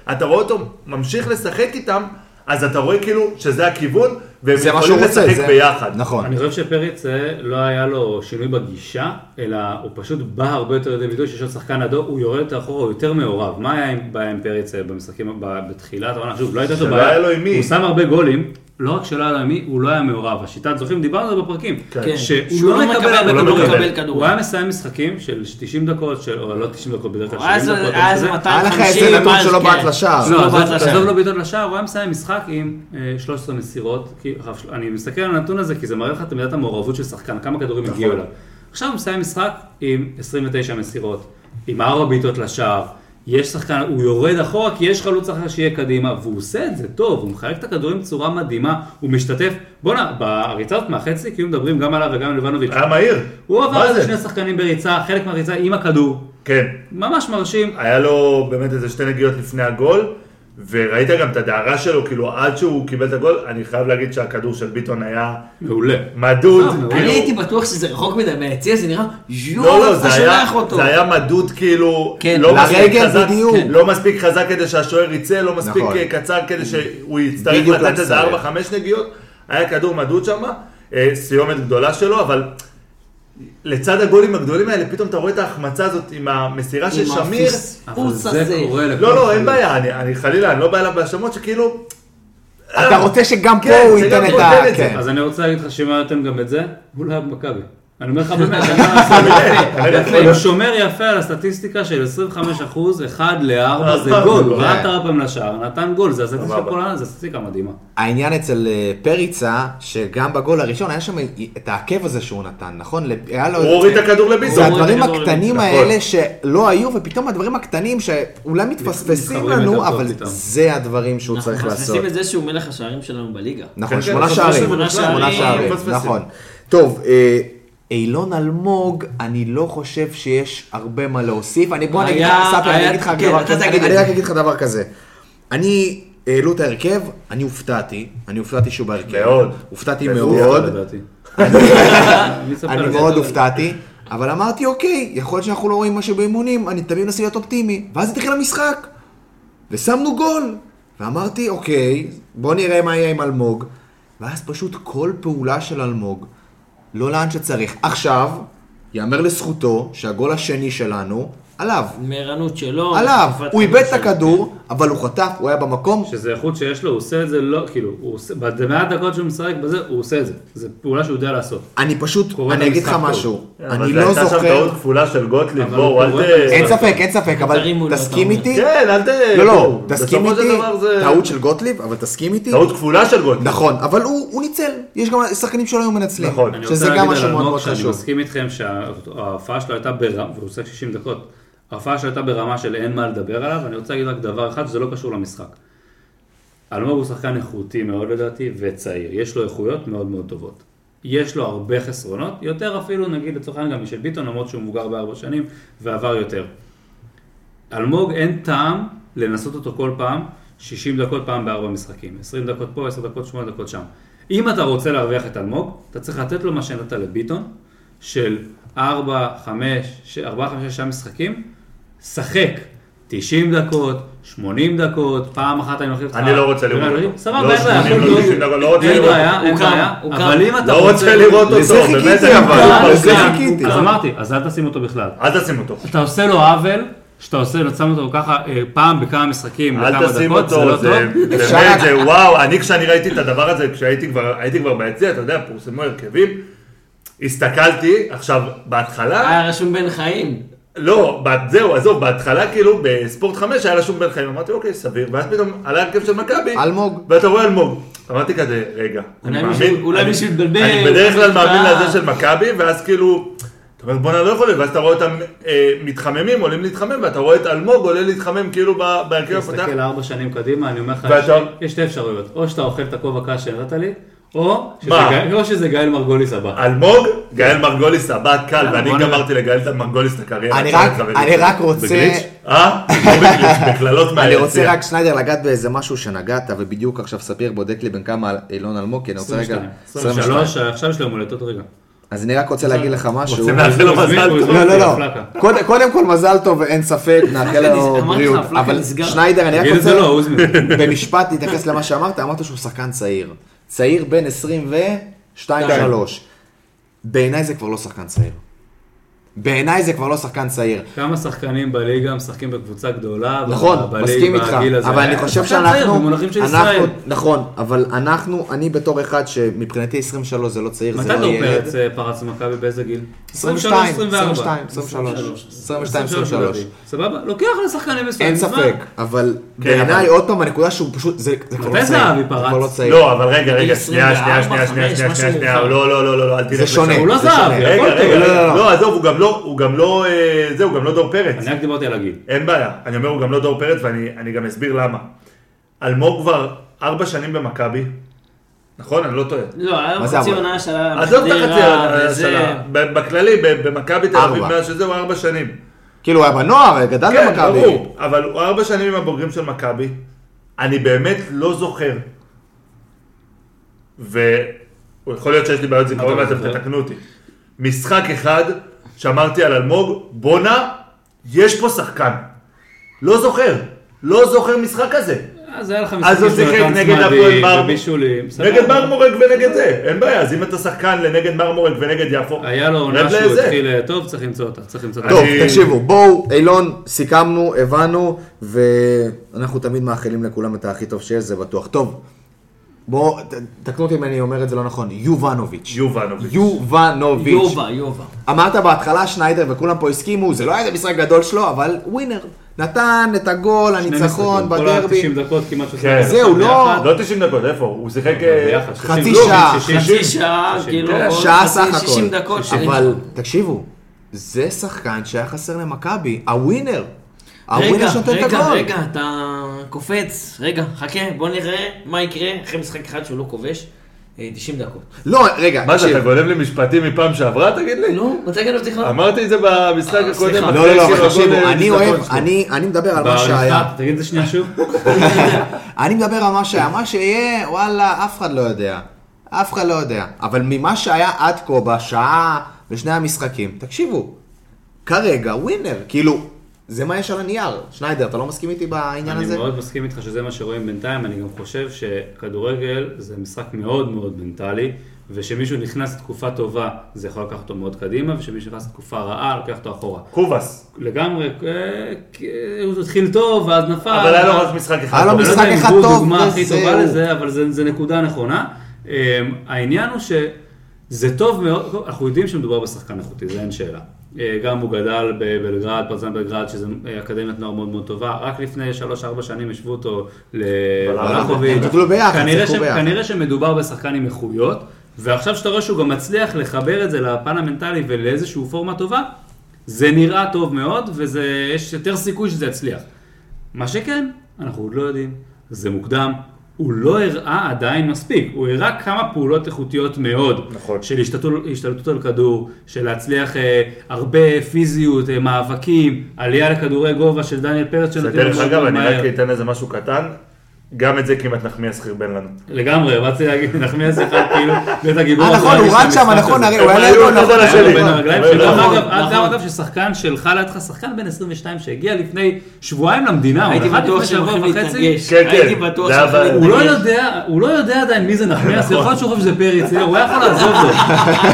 E: ואתה רואה אותו ממשיך לשחק איתם, אז אתה רואה כאילו שזה הכיוון, והם יכולים לשחק
A: זה-
E: ביחד.
A: נכון.
F: אני חושב שפריץ לא היה לו שינוי בגישה, אלא הוא פשוט בא הרבה יותר לידי ביטוי שיש לו שחקן לידו, הוא יורד יותר אחורה, הוא יותר מעורב. מה היה עם- בעיה עם פריץ במשחקים, בתחילת העונה? שוב, לא הייתה לו
E: שלא
F: בעיה.
E: היה לו עם מי.
F: הוא שם הרבה גולים, לא רק שלא היה לו מי, הוא לא היה מעורב. השיטת זוכים, דיברנו על זה בפרקים.
D: כן,
F: שהוא
D: שהוא
F: לא
D: לא
F: מקבל הרבה
E: הוא לא
F: כדורים. הוא היה מסיים משחקים של 90 דקות, של- או לא 90 דקות, בדרך כלל
D: היה
F: 70
D: איזה-
F: דקות.
D: היה איזה
F: שזה.
D: 250,
A: היה לך איזה נתון
D: אז
A: שלא
D: כן.
A: בעט לשער.
F: לא,
D: בעט
F: עזוב לא בעיטות לשער, הוא היה מסיים משחק עם אה, 13 מסירות. כי- עכשיו, אני מסתכל על הנתון הזה כי זה מראה לך את מידת המעורבות של שחקן, כמה כדורים
E: נכון.
F: הגיעו אליו. עכשיו הוא מסיים משחק עם 29 מסירות, עם 4 בעיטות לשער. יש שחקן, הוא יורד אחורה כי יש חלוץ אחר שיהיה קדימה, והוא עושה את זה טוב, הוא מחלק את הכדורים בצורה מדהימה, הוא משתתף, בואנה, בריצה הזאת מהחצי, כאילו מדברים גם עליו וגם על לבנוביץ',
E: היה מהיר.
F: הוא עבר
E: זה?
F: שני שחקנים בריצה, חלק מהריצה עם הכדור,
E: כן.
F: ממש מרשים,
E: היה לו באמת איזה שתי נגיעות לפני הגול, וראית גם את הדהרה שלו, כאילו עד שהוא קיבל את הגול, אני חייב להגיד שהכדור של ביטון היה
F: מעולה.
E: מדוד.
F: אה.
E: כאילו-
D: אני הייתי בטוח שזה רחוק מדי מהיציע, זה נראה, יואו,
E: לא, לא, היה,
D: שולח אותו.
E: זה היה מדוד כאילו,
D: כן,
E: לא מספיק
A: לרגל
E: חזק,
A: בדיוק.
E: כן. לא מספיק חזק כדי שהשוער יצא, לא מספיק
A: נכון.
E: אה, קצר כדי שהוא יצטרך לתת איזה
A: לצד.
E: 4-5 נגיעות, היה כדור מדוד שם, אה, סיומת גדולה שלו, אבל לצד הגולים הגדולים האלה, פתאום אתה רואה את ההחמצה הזאת עם המסירה של
D: עם
E: שמיר,
D: הפספוס
F: אבל
D: הזה.
F: זה קורה לכל
E: לא, לא, אין. בעיה, אני, אני חלילה, אני לא בא אליו בהאשמות שכאילו...
A: אתה רוצה שגם פה
E: כן,
A: הוא
E: שגם
A: ייתן את
E: הוא
A: ה...
E: ייתן את זה.
A: כן.
F: אז אני רוצה להגיד לך נותן גם את זה, הוא לא היה במכבי. אני אומר לך באמת, אני אומר לך, יפה, הוא שומר יפה על הסטטיסטיקה של 25% 1 ל-4 זה גול, הוא ראה את הרפם לשער, נתן גול, זה הסטטיסטיקה
E: סבבה.
F: כל העונה, זה סטטיסטיקה מדהימה.
A: העניין אצל אה, פריצה, שגם בגול הראשון היה שם את העקב הזה שהוא נתן, נכון? היה לו...
E: הוא הוריד את הכדור לביטון.
A: זה הדברים הקטנים. האלה שלא היו, ופתאום הדברים הקטנים שאולי מתפספסים לנו, אבל. זה הדברים שהוא
D: אנחנו
A: צריך לעשות.
D: מפספסים את זה שהוא מלך השערים שלנו בליגה.
A: נכון,
E: כן,
A: שמונה
E: כן,
A: שערים,
D: שמונה
A: שמונה
D: שערים,
A: שערים,
E: מפספסים.
A: נכון. טוב, אה, אילון אלמוג, אני לא חושב שיש הרבה מה להוסיף. אני בוא אני אגיד לך, ספי, אני אגיד לך
D: כן,
A: דבר כזה, אני
D: זה.
A: רק אגיד לך דבר כזה. אני, העלו את ההרכב, אני הופתעתי, אני הופתעתי שהוא בהרכב.
E: מאוד.
A: הופתעתי
E: מאוד.
A: אני? מאוד הופתעתי, אבל אמרתי, אוקיי, יכול להיות שאנחנו לא רואים משהו באימונים, אני תמיד מנסה להיות אופטימי. ואז התחיל המשחק, ושמנו גול. ואמרתי, אוקיי, בוא נראה מה יהיה עם אלמוג. ואז פשוט כל פעולה של אלמוג, לא לאן שצריך. עכשיו, יאמר לזכותו שהגול השני שלנו, עליו.
D: מערנות שלו.
A: עליו. הוא איבד את. הכדור, אבל הוא חטף, הוא היה במקום.
F: שזה איכות שיש לו, הוא עושה את זה לא, כאילו, הוא עושה, במעט דקות שהוא משחק בזה, הוא עושה את זה. זו פעולה שהוא יודע לעשות.
A: אני פשוט, אני אגיד לך. משהו.
E: אבל
A: אני לא
E: הייתה שם
A: זוכר...
E: טעות כפולה של גוטליב,
F: אבל
E: בואו, אל ת...
A: אין ספק, אין ספק, אבל תסכים. איתי.
E: כן, אל ת...
A: לא, לא,
E: בואו,
A: תסכים איתי, טעות של גוטליב, אבל תסכים איתי.
E: טעות כפולה של גוטליב.
A: נכון, אבל הוא ניצל, יש גם שחקנים שלא היו מנצלים.
E: נכון.
F: אני
A: שזה
F: רוצה
A: גם
F: להגיד
A: משהו
F: על
A: מאוד
F: אלמוג שאני
A: חשוב.
F: מסכים איתכם שההופעה שלו הייתה ברמה, והוא עושה 60 דקות, ההופעה שלו הייתה ברמה של אין מה לדבר עליו, אני רוצה להגיד רק דבר אחד, שזה לא קשור למשחק. אלמוג הוא שחקן איכותי מאוד לדעתי, וצעיר, יש לו איכויות מאוד מאוד טובות. יש לו הרבה חסרונות, יותר אפילו נגיד לצורך העניין גם משל ביטון, למרות שהוא מבוגר בארבע שנים ועבר יותר. אלמוג אין טעם לנסות אותו כל פעם, 60 דקות פעם בארבע משחקים, 20 דקות פה, 10 דקות, 8 דקות שם. אם אתה רוצה להרוויח את אלמוג, אתה צריך לתת לו מה שנתת לביטון, של 4, 5, 4, 5, 6 משחקים, שחק 90 דקות, 80 דקות, פעם אחת אני מחליף אותך.
E: אני לא רוצה לראות
F: לא,
E: אותו.
F: סבבה,
E: לא
F: אין בעיה,
E: 80,
F: הכל
E: לא
F: טוב.
E: 90 דקות, לא רוצה
F: אין
E: לראות
F: בעיה,
D: אותו.
F: אין בעיה, אבל. אם אתה
E: לא רוצה לראות אותו, באמת
A: אבל. לזה חיכיתי.
F: אז אמרתי, אז אל תשים אותו בכלל.
E: אל תשים אותו.
F: אתה עושה לו עוול, שאתה עושה, שם אותו ככה אה, פעם בכמה משחקים,
E: אל תשים
F: דקות, זה
E: אותו,
F: לא
E: זה
F: טוב.
A: אפשר
E: באמת,
A: רק-
E: זה וואו, אני כשאני ראיתי את הדבר הזה, כשהייתי כבר, הייתי כבר ביציע, אתה יודע, פורסמו הרכבים, הסתכלתי, עכשיו, בהתחלה,
D: היה רשום בן חיים.
E: לא, זהו, עזוב, בהתחלה כאילו בספורט 5 היה רשום בן חיים, אמרתי אוקיי, סביר, ואז פתאום עלה הרכב של מכבי,
A: אלמוג.
E: ואתה רואה אלמוג, אמרתי כזה, רגע, אני מאמין,
D: אולי
E: אני-
D: מישהו התבלבל,
E: אני בדרך כלל
D: הוא
E: מאמין
D: טעה.
E: לזה של מכבי, ואז כאילו, אתה אומר בואנה לא יכול להיות, ואז אתה רואה אותם אה, מתחממים, עולים להתחמם, ואתה רואה את אלמוג עולה להתחמם כאילו בהרכב הפותח,
F: תסתכל ארבע שנים קדימה, אני אומר לך, יש- יש שתי אפשרויות, או שאתה אוכל את הכובע קש שנתת לי, או שזה
E: מה?
F: גיא- או שזה גאל מרגוליס הבא.
E: אלמוג, גאל מרגוליס הבא קל, ואני. גמרתי לגאל את מרגוליס את הקריירה.
A: אני רק-. אני רק רוצה-
E: בגליץ'? אה? לא בגליץ', בקללות מהיציע.
A: אני רוצה רק, שניידר, לגעת באיזה משהו שנגעת, ובדיוק עכשיו ספיר בודק לי בין כמה אילון אלמוג, כי אני רוצה רגע...
F: 22. 23, עכשיו יש לו עוד רגע.
A: אז אני רק רוצה להגיד לך משהו.
E: רוצה לאחל לו מזל טוב.
A: לא, לא, לא. קודם- כל מזל טוב, אין ספק, נאחל לו בריאות. אבל. שניידר, אני רק רוצה
F: לא.
A: במשפט להתייחס למה שאמרת, אמרת שהוא שחקן צעיר. צעיר בין 22-3. בעיניי זה כבר לא שחקן צעיר. בעיניי זה כבר לא שחקן צעיר.
F: כמה שחקנים בליגה משחקים בקבוצה גדולה,
A: נכון, מסכים איתך,
F: הזה.
A: אבל אני חושב
F: שחקן צעיר
A: שאנחנו,
F: במונחים של
A: אנחנו-
F: ישראל.
A: נכון, אבל אנחנו, אני בתור אחד שמבחינתי 23 זה לא צעיר, זה
F: מתי
A: לא
F: דור
A: ילד.
F: פרץ אה, פרץ למכבי באיזה גיל?
A: 22,
F: 24.
A: 22, 23, 22, 23.
F: סבבה? לוקח לשחקנים מסוימים.
A: אין. ספק, אבל
E: כן,
A: בעיניי עוד פעם הנקודה שהוא פשוט, זה כבר לא
F: מתי
A: צעיר,
F: זהבי
A: זה
F: פרץ?
A: כבר לא צעיר.
E: לא, אבל רגע, רגע, שנייה,
D: 24,
E: שנייה, שנייה, שנייה, שנייה. לא, לא, לא, לא, לא, אל תלך
A: זה שונה,
E: לשם.
F: הוא לא. זהבי, הכל טוב.
A: לא, לא, לא.
E: לא, עזוב, הוא גם לא, הוא גם לא, אה, זהו, הוא גם לא דור פרץ.
F: אני רק דיברתי על הגיל.
E: אין בעיה, אני אומר, הוא גם לא דור פרץ, ואני אני גם אסביר למה. אלמוג כבר ארבע שנים במכבי, נכון? אני לא טועה.
D: לא, היה
A: זה
D: חצי? עונה של
E: עזוב את החצי השנה, ב- בכללי, במכבי תל אביב,
A: ארבע.
E: מאז שזה הוא ארבע שנים.
A: כאילו הוא היה בנוער, גדל
E: כן,
A: במכבי.
E: ברור, אבל הוא ארבע שנים עם הבוגרים של מכבי, אני באמת לא זוכר, ויכול להיות שיש לי בעיות זיכרון
F: אתה
E: ואתם? תתקנו אותי, משחק אחד שאמרתי על אלמוג, בואנה, יש פה שחקן. לא זוכר, לא זוכר משחק כזה.
F: אז היה לך
E: אז הוא שיחק נגד הפועל מרמורק. נגד מרמורק ונגד זה, אין בעיה, אז אם אתה שחקן לנגד מרמורק ונגד יפו,
F: היה לו עונה שהוא
E: לזה.
F: התחיל אה, טוב, צריך למצוא אותה. צריך למצוא אותה.
A: טוב,
E: אני-
A: תקשיבו, בואו, אילון, סיכמנו, הבנו, ואנחנו תמיד מאחלים לכולם את הכי טוב שיש, זה בטוח. טוב, בואו, ת- תקנו אותי אם אני אומר את זה לא נכון, יובנוביץ'.
E: יובנוביץ'.
A: יובנוביץ'.
D: יובה, יובה.
A: אמרת בהתחלה שניידר וכולם פה הסכימו, זה לא היה איזה משחק גדול שלו, אבל ווינר. נתן את הגול, הניצחון
F: משחקים, כל
A: בדרבי.
F: ה-90 דקות כמעט שהוא
E: כן.
F: שיחק
A: זהו, לא-.
E: לא 90 דקות, איפה? הוא שיחק... אה,
A: חצי
F: 60,
A: שעה,
F: 60,
D: חצי שעה,
F: 60.
D: כאילו,
A: שעה סך הכל.
D: 60 דקות. 70
A: אבל. תקשיבו, זה שחקן שהיה חסר למכבי, הווינר.
D: רגע, רגע. רגע, אתה קופץ, רגע, חכה, בוא נראה מה יקרה אחרי משחק אחד שהוא לא כובש, אה, 90 דקות.
A: לא, רגע,
E: מה זה, אתה. גונב לי משפטים מפעם שעברה, תגיד לי?
D: לא, מתי גנבתי לך?
E: אמרתי את זה במשחק
D: אה,
E: הקודם.
A: לא, לא, לא, אבל תקשיבו, אני
E: אה,
A: אוהב. אני אני מדבר על מה שהיה.
F: תגיד את זה שנייה שוב.
A: אני מדבר על מה שהיה, מה שיהיה, וואלה, אף אחד לא יודע. אף אחד לא יודע. אבל ממה שהיה עד כה בשעה, בשני המשחקים, תקשיבו, כרגע ווינר, כאילו, זה מה יש על הנייר. שניידר, אתה לא מסכים איתי בעניין
F: אני
A: הזה?
F: מאוד מסכים איתך שזה מה שרואים בינתיים, אני גם חושב שכדורגל זה משחק מאוד מאוד מנטלי, ושמישהו נכנס לתקופה טובה, זה יכול לקחת אותו מאוד קדימה, ושמישהו נכנס לתקופה רעה, לוקח אותו אחורה.
E: קובאס.
F: לגמרי, אה, כי הוא התחיל טוב, ואז נפל.
E: אבל היה לו רק משחק אחד.
A: היה לו
E: טוב.
F: אני לא
A: משחק
F: יודע אם
A: אחד
F: הוא
A: טוב,
F: דוגמה הכי
A: וזהו.
F: טובה לזה, אבל זה, זה נקודה נכונה. Um, העניין הוא שזה טוב מאוד, אנחנו יודעים שמדובר בשחקן איכותי, זה אין שאלה. Uh, גם הוא גדל בבלגרד, פרזן בלגרד, שזו אה, אקדמיית נוער מאוד מאוד טובה. רק לפני 3-4 שנים השוו אותו לבלחוביץ'. כנראה שמדובר בשחקן עם איכויות, ועכשיו שאתה רואה שהוא גם מצליח לחבר את זה לפן המנטלי ולאיזושהי פורמה טובה, זה נראה טוב מאוד, ויש יותר סיכוי שזה יצליח. מה שכן, אנחנו עוד לא יודעים, זה מוקדם, הוא לא הראה עדיין מספיק, הוא הראה כמה פעולות איכותיות מאוד,
E: נכון.
F: של השתתות, השתלטות על כדור, של להצליח אה, הרבה פיזיות, אה, מאבקים, עלייה לכדורי גובה של דניאל פרץ
E: דרך
F: מאוד
E: אגב,
F: מאוד
E: אני. רק אתן איזה משהו קטן, גם את זה כמעט נחמיאס חרבן לנו.
F: לגמרי, רציתי להגיד, נחמיאס אחד כאילו, להיות הגיבור.
A: אה, נכון, הוא רץ שם, נכון. הרי הוא היה לידו, נכון,
E: על
A: היה
E: השני.
A: לו
F: בין הרגליים
E: נכון,
F: שלו,
E: נכון,
F: אגב,
D: נכון.
F: אגב ששחקן שלך לידך, שחקן בן 22 שהגיע לפני שבועיים למדינה,
D: הייתי בטוח שהם
F: שבוע
D: הולכים
F: וחצי.
E: כן, כן.
D: הייתי בטוח שהם
E: היה
D: הולכים
F: הוא לא. יודע, הוא לא יודע עדיין מי זה נחמיאס, יכול להיות שהוא חושב שזה פריץ, הוא היה יכול לעזוב לו.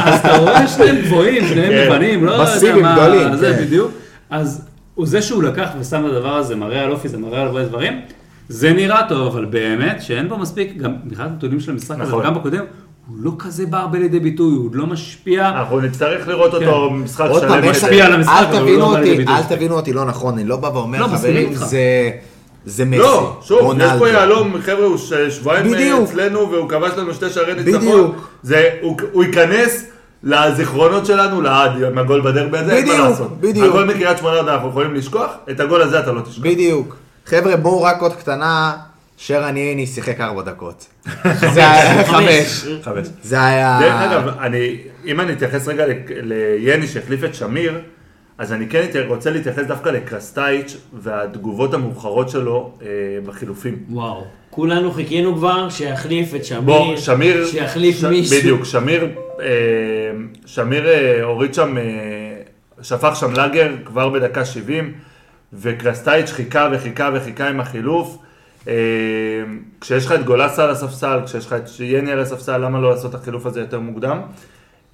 F: אז אתה רואה שניהם גבוהים, שניהם
E: כן.
F: לבנים, לא יודע מה, זה
A: כן.
F: בדיוק. אז זה שהוא לקח ושם את הדבר הזה, מראה על אופי, זה מראה על הרבה דברים. זה נראה טוב, אבל באמת שאין בו מספיק, גם מבחינת הנתונים של המשחק הזה,
E: נכון.
F: וגם בקודם, הוא לא כזה בא הרבה לידי ביטוי, הוא לא משפיע.
E: אנחנו נצטרך לראות אותו משחק
A: עוד פעם,
E: שלם.
A: יש-
E: כזה.
F: משפיע על המשחק,
A: אל
F: אבל הוא
A: תבינו
F: לא בא לידי
A: אותי,
F: ביטוי.
A: אל תבינו אותי לא נכון, אני לא בא ואומר,
F: לא,
A: חברים. זה... זה מסי,
E: לא, שוב, יש
A: רונלדו.
E: פה יהלום, חבר'ה, הוא שבועיים
A: בדיוק.
E: אצלנו והוא כבש לנו שתי שערי ניצחון.
A: בדיוק.
E: זה, הוא, הוא ייכנס לזיכרונות שלנו לעד עם הגול בדרבי הזה, אין מה
A: בדיוק,
E: לעשות.
A: בדיוק.
E: הגול מקריית שמונה עוד אנחנו יכולים לשכוח, את הגול הזה אתה לא תשכח.
A: בדיוק. חבר'ה, בואו רק עוד קטנה, שרן ייני שיחק ארבע דקות. זה היה חמש.
E: חמש.
A: זה היה...
E: דרך אגב, אני, אם אני אתייחס רגע ל- ליני שהחליף את שמיר, אז אני כן רוצה להתייחס דווקא לקרסטייץ' והתגובות המאוחרות שלו אה, בחילופים.
D: וואו. כולנו חיכינו כבר שיחליף את שמיר.
E: בוא, שמיר,
D: שיחליף
E: ש-
D: מישהו.
E: בדיוק, שמיר, אה, שמיר אה, הוריד שם, אה, שפך שם לאגר כבר בדקה 70, וקרסטייץ' חיכה וחיכה וחיכה עם החילוף. אה, כשיש לך את גולסה על הספסל, כשיש לך את יני על הספסל, למה לא לעשות את החילוף הזה יותר מוקדם?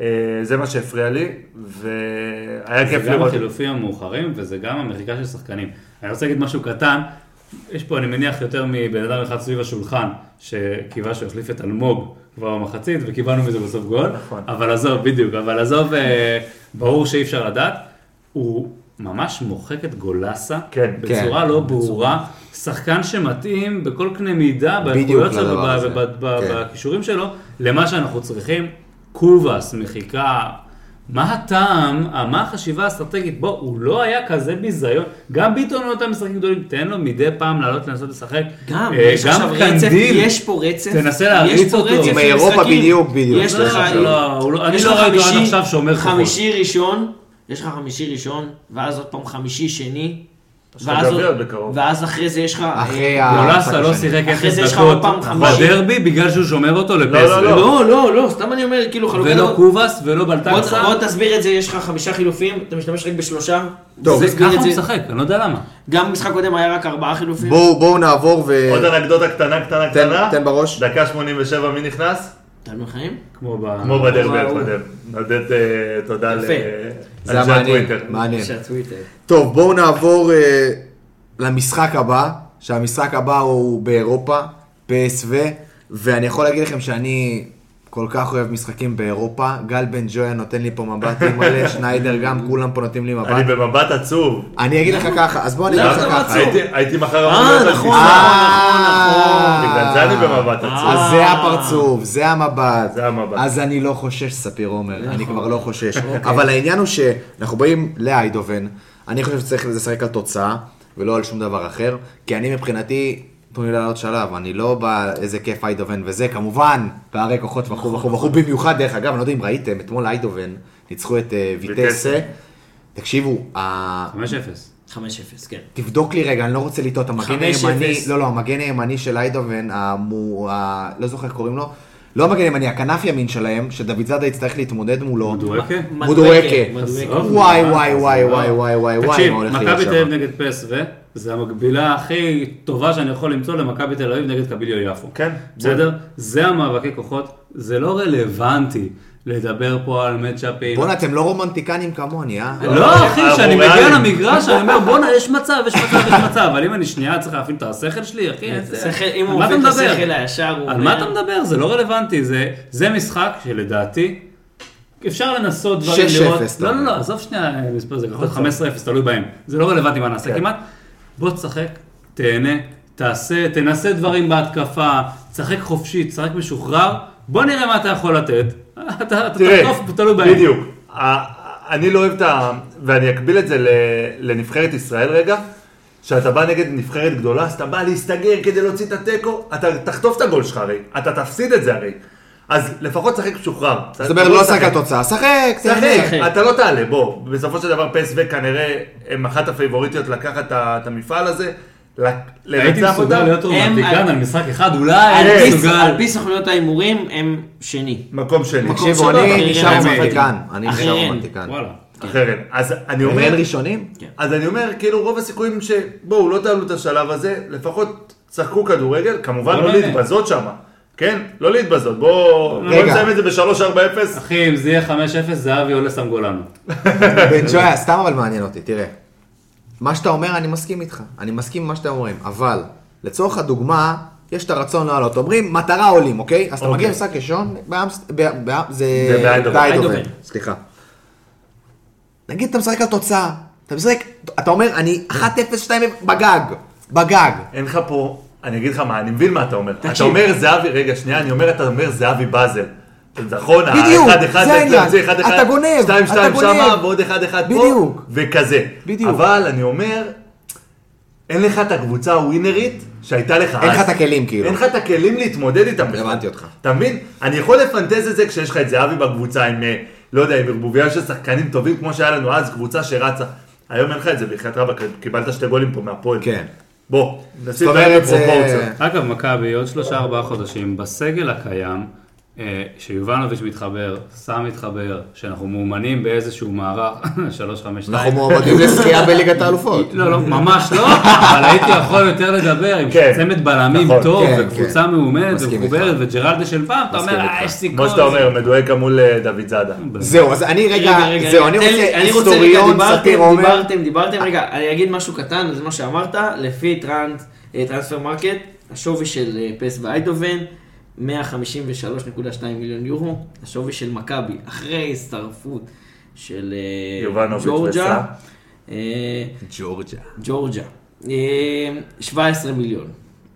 E: אה, זה מה שהפריע לי, והיה
F: זה
E: כיף
F: גם
E: לראות.
F: החילופים המאוחרים וזה גם המחיקה של שחקנים. אני רוצה להגיד משהו קטן, יש פה אני מניח יותר מבן אדם אחד סביב השולחן שקיווה שהוא יחליף את אלמוג כבר במחצית וקיבלנו מזה בסוף גול,
E: נכון.
F: אבל עזוב, בדיוק, אבל עזוב, אה, ברור שאי אפשר לדעת, הוא ממש מוחק את גולסה
E: כן.
F: בצורה
A: כן.
F: לא ברורה, שחקן שמתאים בכל קנה מידה
A: בדיוק
F: באיכויות שלו
A: לדבר הזה. כן.
F: ובכישורים שלו למה שאנחנו צריכים, קובאס, מחיקה. מה הטעם, אה, מה החשיבה האסטרטגית? בוא, הוא לא היה כזה ביזיון. גם ביטון לא נותן משחקים גדולים, תן לו מדי פעם לעלות לנסות לשחק.
D: גם,
F: אה,
D: יש עכשיו רצף, יש פה רצף.
F: תנסה להריץ
D: יש פה
F: אותו.
D: רצף
F: עם
A: אירופה. בדיוק, בדיוק.
D: יש
F: לא,
D: לך,
F: לא, לא- אני לא ראיתי עד עכשיו שומר.
D: חמישי ראשון, יש לך חמישי ראשון, ואז עוד פעם חמישי שני, ואז עוד-. ואז אחרי זה יש לך...
A: אחרי
D: אה,
A: ה-
F: גולסה לא
A: המשחק השני.
F: שיחק
D: אחרי זה
F: אפס
D: יש לך עוד
F: דקות
D: פעם חמישי.
F: בדרבי בגלל שהוא שומר אותו.
E: לא, לא.
D: לא, לא, לא, סתם אני אומר, כאילו חלוקת...
F: ולא קובאס ולא בלטקסה.
D: בוא תסביר את זה, יש לך חמישה חילופים, אתה משתמש רק בשלושה.
A: טוב,
F: ככה הוא. משחק, אני לא יודע למה.
D: גם במשחק קודם היה רק ארבעה חילופים.
A: בואו בואו נעבור ו...
E: עוד אנקדוטה קטנה קטנה קטנה.
A: תן בראש.
E: דקה 87 מי נכנס?
D: טל מחיים?
F: כמו ב...
E: כמו בדרבי. עודד, אה, תודה
D: יפה.
E: לאנשי
A: זה היה מעניין,
E: הטוויטר.
A: מעניין. טוב, בואו נעבור אה, למשחק הבא, שהמשחק הבא הוא באירופה, PSV, ואני יכול להגיד לכם שאני כל כך אוהב משחקים באירופה. גל בן ג'ויה נותן לי פה מבט מלא, שניידר גם, כולם פה נותנים לי
E: אני
A: מבט.
E: במבט עצוב.
A: אני אגיד לך ככה, אז בוא אני אגיד לך ככה.
E: הייתי- מחר אמור
D: אה,
E: להיות על
D: נכון,
E: טיסה.
D: נכון, נכון.
E: בגלל זה אני במבט עצוב.
A: אז זה הפרצוף, זה המבט.
E: זה המבט.
A: אז אני לא חושש, ספיר עומר, אני כבר לא חושש. אבל העניין הוא שאנחנו באים לאיידובן, אני חושב שצריך לשחק על תוצאה, ולא על שום דבר אחר, כי אני מבחינתי, תנו לי לעלות שלב, אני לא בא איזה כיף איידובן וזה, כמובן, פערי כוחות וכו' וכו' וכו', במיוחד דרך אגב, אני לא יודע אם ראיתם, אתמול איידובן ניצחו את אה, ויטסה. תקשיבו, ה-
F: 5-0.
D: 5-0, כן.
A: תבדוק לי רגע, אני לא רוצה לטעות, המגן
D: 5-0.
A: הימני, לא, לא, המגן הימני של איידובן, המו, ה, לא זוכר איך קוראים לו, לא המגן הימני, הכנף ימין שלהם, שדוד זאדה יצטרך להתמודד מולו. מודורקה.
D: מדואקה.
A: וואי, וואי, וואי, וואי, וואי, וואי, וואי,
F: תקשיב,
A: מה הולך להיות
F: מכבי תל אביב. נגד פסו, זה המקבילה הכי טובה שאני יכול למצוא למכבי תל אביב נגד קביליו יפו.
E: כן.
F: בסדר? זה המאבקי כוחות, זה לא רלוונטי לדבר פה על מצ'אפים.
A: בואנה, אתם לא רומנטיקנים כמוני, אה?
F: לא אחי,
E: אנחנו
F: כשאני מגיע. למגרש, אני אומר בואנה, יש מצב, יש מצב, יש מצב, אבל אם אני שנייה צריך להפעיל את השכל שלי, אחי, זה-
D: שכל- אם הוא מוביל את? השכל הישר, הוא
F: על מה אתה מדבר? זה לא רלוונטי, זה- זה משחק שלדעתי, אפשר לנסות דברים
A: 6-0
F: לראות,
A: אתה
F: לא, לא. לא, עזוב שנייה, מספר זה יכול להיות 15-0, תלוי בהם, זה לא רלוונטי מה נעשה
E: כן.
F: כמעט, בוא תשחק, תהנה, תעשה, תנסה דברים בהתקפה, תשחק חופשי, תשחק משוחרר, בוא נראה מה אתה יכול לתת, אתה תחטוף, תלוי בהם.
E: בדיוק. אני לא אוהב את ה... ואני אקביל את זה לנבחרת ישראל רגע. שאתה בא נגד נבחרת גדולה, אז אתה בא להסתגר כדי להוציא את התיקו, אתה תחטוף את הגול שלך הרי, אתה תפסיד את זה הרי. אז לפחות שחק משוחרר.
A: זאת אומרת, לא לשחק על תוצאה, שחק,
E: שחק,
A: תהנה.
E: אתה לא תעלה, בוא, בסופו של דבר פ.ס.וו כנראה הם אחת הפייבוריטיות לקחת את המפעל הזה,
F: הייתי מסוגל להיות רומנטיקן על משחק אחד, אולי
D: על
F: הייתי
D: פי-
F: מסוגל.
D: על פי סוכנויות ההימורים הם שני.
E: מקום שני.
A: תקשיבו, אני נשאר רומנטיקן. אני נשאר. רומנטיקן.
F: וואלה.
E: אחרת. אז אני אומר,
A: אין ראשונים?
E: אז אני אומר, כאילו רוב הסיכויים שבואו, לא תעלו את השלב הזה, לפחות שחקו כדורגל, כמובן לא
F: נהנה.
E: להתבזות שם, כן? לא להתבזות, בואו בוא. נסיים את זה ב-3-4-0.
F: אחי, אם זה יהיה 5-0, זהבי עולה סמגולנו.
A: בן ג'ויה, סתם אבל מעניין אותי, תראה. מה שאתה אומר, אני מסכים איתך. אני מסכים עם מה שאתם אומרים. אבל, לצורך הדוגמה, יש את הרצון לעלות. אומרים, מטרה עולים, אוקיי? אז אתה
E: אוקיי.
A: מגיע למשחק ראשון, באמס- ב- ב- זה...
E: באיידובן.
A: סליחה. נגיד אתה משחק על תוצאה. אתה משחק, אתה אומר, אני 1-0, 2 בגג. בגג.
E: אין לך פה, אני אגיד לך מה, אני מבין מה אתה אומר. אתה
D: תקשיב.
E: אומר זהבי, רגע, שנייה, אני אומר, אתה אומר זהבי באזל. נכון,
A: בדיוק,
E: האחד אחד
A: זה העניין.
E: להוציא אחד אחד,
A: אתה גונב,
E: שתיים
A: אתה
E: שתיים
A: גונב.
E: שמה, ועוד אחד אחד פה,
A: בדיוק.
E: וכזה.
A: בדיוק.
E: אבל אני אומר, אין לך את הקבוצה הווינרית שהייתה לך אז.
A: אין לך את הכלים, כאילו.
E: אין לך את הכלים להתמודד איתם. בכלל.
A: הבנתי אותך.
E: אתה מבין? אני יכול לפנטז את זה כשיש לך את זהבי בקבוצה עם, אה, לא יודע, עם ערבוביה של שחקנים טובים כמו שהיה לנו אז, קבוצה שרצה. היום אין לך את זה, בחייאת רבאק, קיבלת שתי גולים פה מהפועל.
A: כן.
E: בוא, נשים את זה בפרופורציה.
A: זה...
F: אגב, מכבי, עוד שלושה ארבעה חודשים, בסגל הקיים, אה, שיובנוביץ' מתחבר, סם מתחבר, שאנחנו מאומנים באיזשהו מערך, 352.
A: אנחנו מועמדים לזכייה בליגת האלופות.
F: לא, לא, ממש לא, אבל הייתי יכול יותר לדבר עם
E: כן,
F: צמד בלמים
E: נכון,
F: טוב,
A: כן,
F: וקבוצה
A: כן.
F: מאומנת ומחוברת, וג'רלדה של פעם, אתה אומר, אה. יש סיכוי.
E: כמו שאתה אומר, מדויק מול אה, דוד זאדה.
A: זהו, אז אני רגע, זהו, אני רוצה היסטוריון,
D: דיברתם,
A: סאטיר עומר.
D: דיברתם, דיברתם, רגע, אני אגיד משהו קטן, זה מה שאמרת, לפי אה, טרנספר מרקט, השווי של פס ואיידובן, 153.2 מיליון יורו, השווי של מכבי, אחרי הצטרפות של אה,
E: יובנוביץ'
D: ג'ורג'ה. אה,
A: ג'ורג'ה.
D: ג'ורג'ה, אה, 17 מיליון,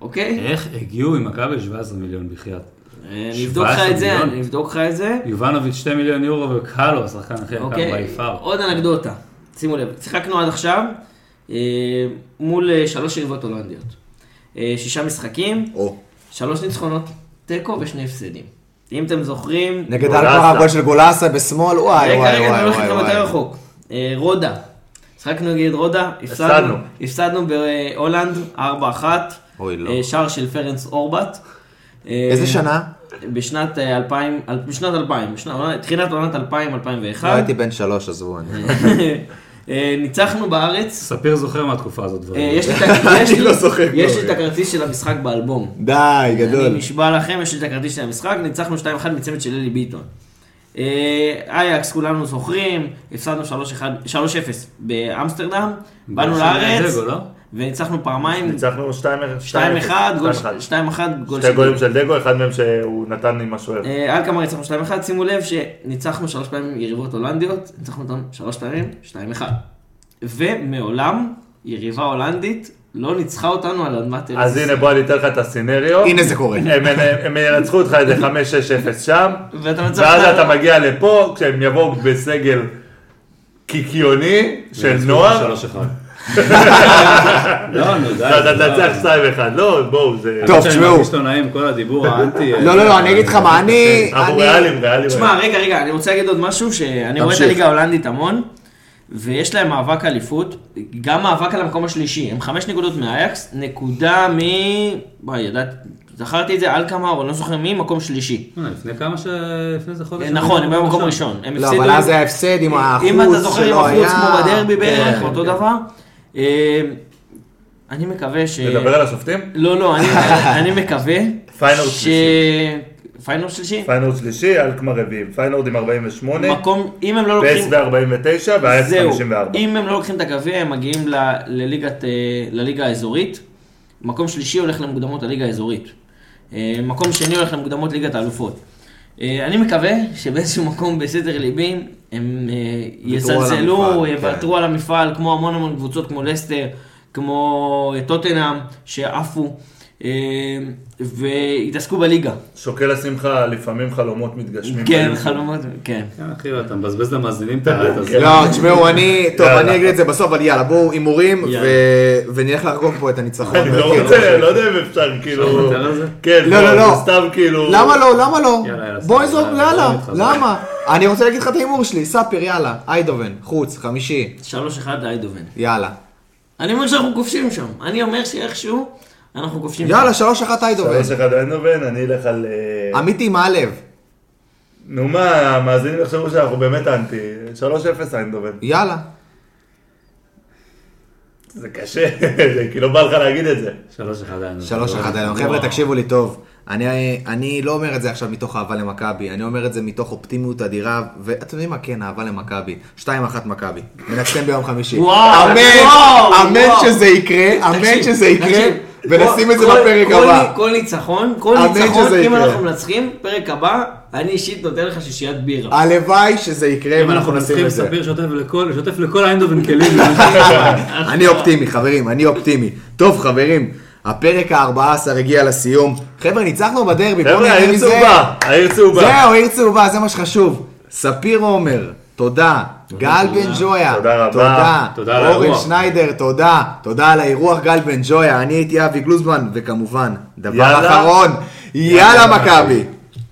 D: אוקיי?
F: איך הגיעו עם מכבי ל-17 מיליון בחייאת?
D: אה, אני אבדוק לך
F: 17
D: את זה, אבדוק לך את זה.
F: יובנוביץ' 2 מיליון יורו וקאלו, השחקן הכי יקר
D: אוקיי,
F: ביפר.
D: עוד אנקדוטה, שימו לב, שיחקנו עד עכשיו אה, מול אה, שלוש יריבות הולנדיות. אה, שישה משחקים, שלוש ניצחונות, תיקו ושני הפסדים. אם אתם זוכרים...
A: נגד
E: גולאסה.
A: אלפר הגול של גולאסה בשמאל, וואי
D: רגע,
A: וואי
D: רגע, אני
A: וואי
D: הולך
A: וואי
D: איתכם יותר
A: וואי.
D: רחוק. אה, רודה, שיחקנו נגד רודה,
E: הפסדנו.
D: הפסדנו, בהולנד 4-1,
A: אוי, לא.
D: אה, שער של פרנס אורבט. אה,
A: איזה שנה?
D: בשנת אה, 2000, אל- בשנת 2000, בשנת- תחילת עונת 2000-2001.
A: לא הייתי בן שלוש, עזבו. אני-
D: אה, ניצחנו בארץ.
F: ספיר זוכר מהתקופה הזאת.
D: אה, יש לי את
A: לא.
D: לי את הכרטיס של המשחק באלבום.
A: די,
D: אני
A: גדול.
D: נשבע לכם, יש לי את הכרטיס של המשחק, ניצחנו 2-1 מצוות של אלי ביטון. אה, אייקס, כולנו זוכרים, הפסדנו 3-1 3-0 באמסטרדם, באנו לארץ, וניצחנו פעמיים,
E: ניצחנו
D: 2-1, גול- 2-1, גול
E: שתי גולים של דגו, אחד מהם שהוא נתן עם השוער.
D: אה, אלקמר ניצחנו 2-1, שימו לב שניצחנו שלוש פעמים יריבות הולנדיות, ניצחנו אותן שלוש פעמים, 2-1. ומעולם יריבה הולנדית לא ניצחה אותנו על אדמת ארץ.
E: אז הנה בוא אני אתן לך את הסצנריו.
A: הנה זה קורה.
E: הם- ינצחו אותך איזה 5-6-0 שם, ואז אתה מגיע לפה, כשהם יבואו בסגל קיקיוני של נוער,
F: 3-1. לא, נו, די.
E: אתה
F: לא-
E: תנצח 2-1. לא, בואו, זה...
A: טוב, תשמעו.
F: מרגיש לא נעים כל הדיבור האנטי.
A: לא, לא, לא, אני אגיד לך מה, אני...
E: אנחנו
A: אני-
E: ריאליים, ריאליים.
D: תשמע, רגע, רגע, אני רוצה להגיד עוד משהו, שאני רואה את. הליגה ההולנדית המון, ויש להם מאבק אליפות, גם מאבק על המקום השלישי, הם חמש נקודות מאייקס, נקודה מ... וואי, ידעת, זכרתי את זה, אלקמר, או לא זוכר מי, מקום שלישי.
F: אה, לפני כמה ש... לפני איזה חודש.
D: נכון, הם היו במקום ראשון. הם
A: לא, אבל אז זה ההפסד עם האחוז
D: אם אתה זוכר עם
A: שלא
D: החוץ
A: היה.
D: כמו בדרבי בערך,
A: כן,
D: אותו
A: כן.
D: דבר. אה, אני מקווה ש...
E: נדבר על השופטים?
D: לא, לא, אני- מקווה...
E: פיינורד
D: ש-
E: שלישי.
D: פיינורד שלישי?
E: פיינורד שלישי, אלקמר רביעי. פיינורד עם 48,
D: מקום, אם הם לא
E: פס
D: לוקחים...
E: ב-49 והאקס
D: זהו,
E: 54.
D: אם הם לא לוקחים את הגביע, הם מגיעים אה, לליגה האזורית. מקום שלישי הולך למוקדמות הליגה האזורית. אה, מקום שני הולך למוקדמות ליגת האלופות. אני מקווה שבאיזשהו מקום בסתר ליבי הם אה, יזלזלו,
A: המפעל,
D: יוותרו על המפעל, כמו המון המון קבוצות כמו לסטר, כמו אה, טוטנאם, שעפו. והתעסקו בליגה.
E: שוקל לשים לך לפעמים חלומות מתגשמים.
D: כן. חלומות, כן.
F: כן, אחי, אתה מבזבז למאזינים את הרעיון הזה.
A: לא, תשמעו, אני, טוב. אני אגיד את זה בסוף, אבל יאללה, בואו הימורים, ונלך לחגוג פה את הניצחון.
E: אני לא
A: כן.
E: רוצה, לא יודע אם אפשר כאילו... כן,
A: לא, לא, לא.
E: זה סתם כאילו...
A: למה לא? למה לא? בואי
F: סבבה,
A: זרוק,
F: יאללה.
A: למה? אני רוצה להגיד לך את ההימור שלי, ספיר, יאללה, איידובן, חוץ, חמישי,
D: 3-1 איידובן.
A: יאללה.
D: אני אומר שאנחנו כובשים שם. אני אומר שאיכשהו אנחנו כובשים.
A: יאללה, שלוש אחת איידובן.
E: שלוש אחד איינובן, אני אלך על... אה,
A: אמיתי, מה הלב?
E: נו מה, המאזינים יחשבו שאנחנו באמת אנטי. 3-0 איינדובן.
A: יאללה.
E: זה קשה, זה כאילו בא לך להגיד את זה.
F: שלוש אחד היה.
A: שלוש אחת היום. חבר'ה, תקשיבו לי טוב. אני, אני לא אומר את זה עכשיו מתוך אהבה למכבי, אני אומר את זה מתוך אופטימיות אדירה, ואתם יודעים מה? כן, אהבה למכבי. 2-1 מכבי. מנצחים ביום חמישי.
D: וואו,
A: אמן,
D: וואו,
A: אמן
D: וואו.
A: שזה יקרה, אמן
D: תקשיב,
A: שזה יקרה,
D: תקשיב.
A: ונשים
D: כל-
A: את זה
D: כל-
A: בפרק
D: כל-
A: הבא.
D: כל ניצחון, כל
A: אמן
D: ניצחון,
A: שזה
D: אם
A: יקרה.
D: אנחנו מנצחים, פרק הבא, אני אישית נותן לך שישיית בירה.
A: הלוואי שזה יקרה,
F: אם אנחנו
A: נשים את זה.
F: ספיר שוטף לכל, שוטף לכל איינדובן כלים.
A: אני אופטימי, חברים, אני אופטימי. טוב, חברים, הפרק ה-14 הגיע לסיום. חבר'ה, ניצחנו בדרבי, בואו
E: חבר'ה, העיר. צהובה, העיר צהובה.
A: זהו, עיר צהובה, זה מה שחשוב. ספיר עומר, תודה. גל בן ג'ויה,
E: תודה רבה.
A: תודה.
F: על
A: אורן. שניידר, תודה. תודה על האירוח גל בן ג'ויה, אני הייתי אבי גלוזמן, וכמובן, דבר. אחרון, יאללה מכבי.